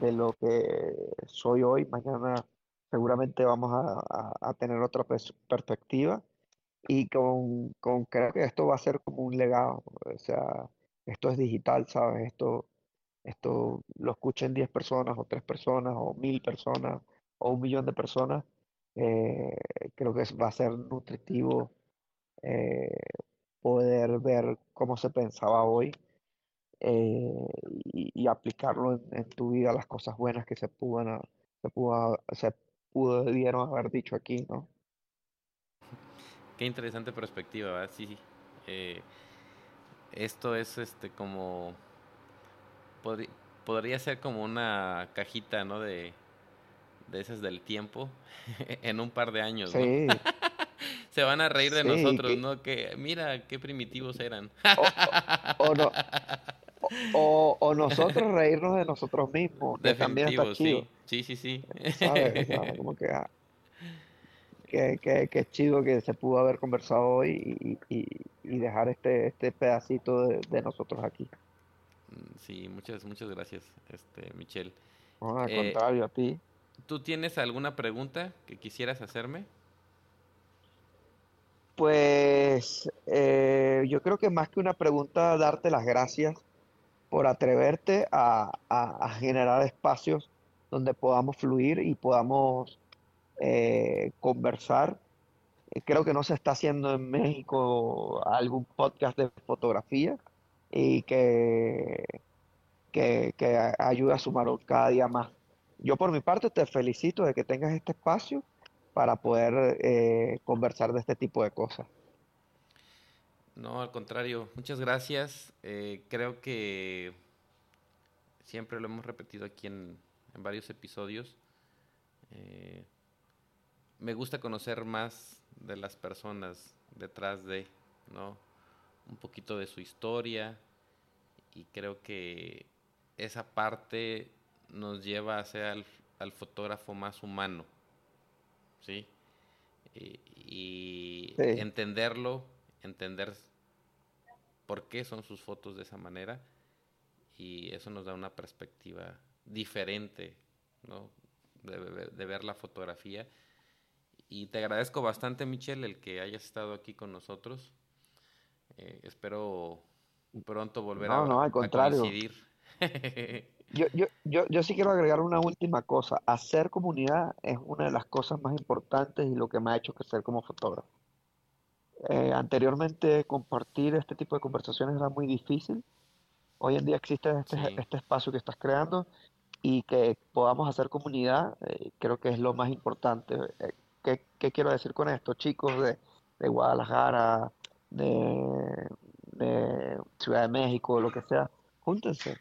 [SPEAKER 3] de, lo que soy hoy. Mañana seguramente vamos a, tener otra perspectiva y con, con, creo que esto va a ser como un legado. O sea, esto es digital, ¿sabes? Esto, esto lo escuchen 10 personas o 3 personas o 1000 personas o un millón de personas. Eh, creo que va a ser nutritivo eh, poder ver cómo se pensaba hoy eh, y, aplicarlo en, tu vida, las cosas buenas que se pudan, se, pudo, se pudieron haber dicho aquí, ¿no?
[SPEAKER 1] Qué interesante perspectiva, ¿verdad? Sí, eh, esto es este como podría ser como una cajita, ¿no? De, de esas del tiempo en un par de años, sí. se van a reír de nosotros, ¿no? Que mira qué primitivos eran.
[SPEAKER 3] O, nosotros reírnos de nosotros mismos, que también está chido.
[SPEAKER 1] Sí, sí, sí.
[SPEAKER 3] ¿Sabes? como que, ah, que, que, chido que se pudo haber conversado hoy y, y, dejar este, este pedacito de, nosotros aquí.
[SPEAKER 1] Sí, muchas, muchas gracias, este, Michelle.
[SPEAKER 3] No, al
[SPEAKER 1] Eh,
[SPEAKER 3] contrario, a ti.
[SPEAKER 1] ¿Tú tienes alguna pregunta que quisieras hacerme?
[SPEAKER 3] Pues eh, yo creo que más que una pregunta, darte las gracias por atreverte a, generar espacios donde podamos fluir y podamos eh, conversar. Eh, Creo que no se está haciendo en México algún podcast de fotografía y que, que, ayuda a sumar cada día más. Yo por mi parte te felicito de que tengas este espacio para poder eh, conversar de este tipo de cosas.
[SPEAKER 1] No, al contrario, muchas gracias. Eh, creo que siempre lo hemos repetido aquí en, en varios episodios. Eh, me gusta conocer más de las personas detrás de, ¿no? Un poquito de su historia y creo que esa parte nos lleva a ser al, al fotógrafo más humano, ¿sí? Y, y
[SPEAKER 3] Sí.
[SPEAKER 1] entenderlo, entender por qué son sus fotos de esa manera y eso nos da una perspectiva diferente, ¿no? De, de- de ver la fotografía. Y te agradezco bastante, Michelle, el que hayas estado aquí con nosotros. Eh, espero pronto volver
[SPEAKER 3] No,
[SPEAKER 1] a,
[SPEAKER 3] no, al
[SPEAKER 1] a
[SPEAKER 3] contrario.
[SPEAKER 1] coincidir.
[SPEAKER 3] Yo, yo, yo, yo sí quiero agregar una última cosa. Hacer comunidad es una de las cosas más importantes y lo que me ha hecho crecer como fotógrafo. Eh, anteriormente compartir este tipo de conversaciones era muy difícil. Hoy en día existe este,
[SPEAKER 1] Sí.
[SPEAKER 3] este espacio que estás creando y que podamos hacer comunidad, eh, creo que es lo más importante. Eh, ¿qué, qué quiero decir con esto? Chicos de, de Guadalajara, de, de Ciudad de México, lo que sea, júntense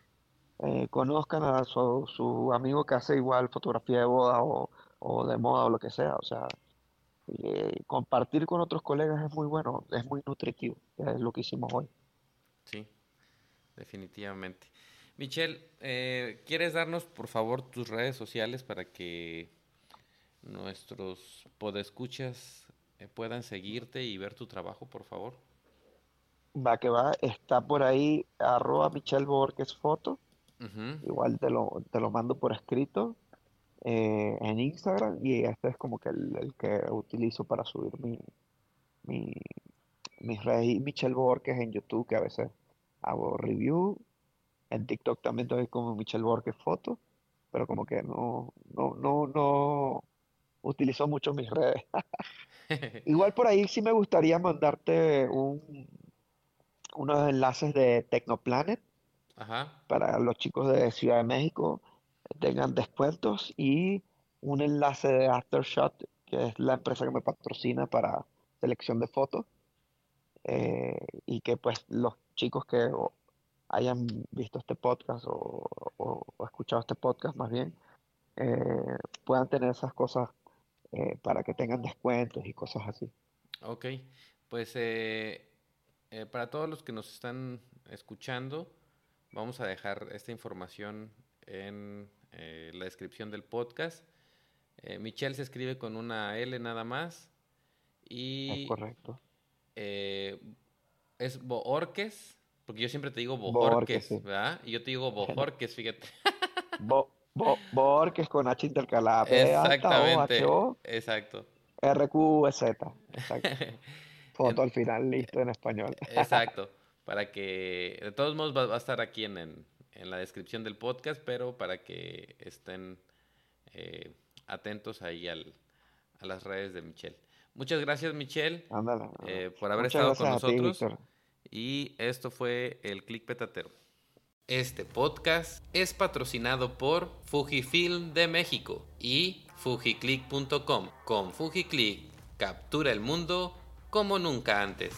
[SPEAKER 3] eh, conozcan a su, su amigo que hace igual fotografía de boda o, o de moda o lo que sea. O sea, eh, compartir con otros colegas es muy bueno, es muy nutritivo, es lo que hicimos hoy.
[SPEAKER 1] Sí, definitivamente. Michelle, eh, ¿quieres darnos por favor tus redes sociales para que nuestros podescuchas eh, puedan seguirte y ver tu trabajo, por favor?
[SPEAKER 3] Va que va, está por ahí arroba Michelle Borges Foto, igual te lo, te lo mando por escrito eh, en Instagram y este es como que el, el que utilizo para subir mi, mi, mis redes y Michelle Borges en YouTube, que a veces hago review. En TikTok también estoy como Michelle Borges Foto, pero como que no, no, no, no utilizo mucho mis redes. Igual por ahí sí me gustaría mandarte un, unos enlaces de Tecnoplanet
[SPEAKER 1] Ajá,
[SPEAKER 3] para los chicos de Ciudad de México tengan descuentos y un enlace de Aftershot, que es la empresa que me patrocina para selección de fotos, eh, y que pues los chicos que hayan visto este podcast o, o- escuchado este podcast más bien, eh, puedan tener esas cosas eh, para que tengan descuentos y cosas así.
[SPEAKER 1] ok. Pues para todos los que nos están escuchando, vamos a dejar esta información en eh, la descripción del podcast. Eh, Michelle se escribe con una L nada más.
[SPEAKER 3] Es
[SPEAKER 1] Y
[SPEAKER 3] correcto.
[SPEAKER 1] eh, es Boorques, porque yo siempre te digo
[SPEAKER 3] sí.
[SPEAKER 1] ¿verdad? Y yo te digo Bojorques, fíjate.
[SPEAKER 3] Bo, con H intercalada,
[SPEAKER 1] Exactamente,
[SPEAKER 3] H O,
[SPEAKER 1] exacto.
[SPEAKER 3] R Q Z. Exacto. Foto al final, listo en español.
[SPEAKER 1] Exacto, para que, de todos modos va, va a estar aquí en, en- en la descripción del podcast, pero para que estén eh, atentos ahí al- a las redes de Michelle. Muchas gracias, Michelle,
[SPEAKER 3] Ándale.
[SPEAKER 1] eh, por haber
[SPEAKER 3] Muchas
[SPEAKER 1] estado con
[SPEAKER 3] ti,
[SPEAKER 1] nosotros. Y esto fue el Click Petatero. Este podcast es patrocinado por Fujifilm de México y fujiclick.com. Con Fujiclick, captura el mundo como nunca antes.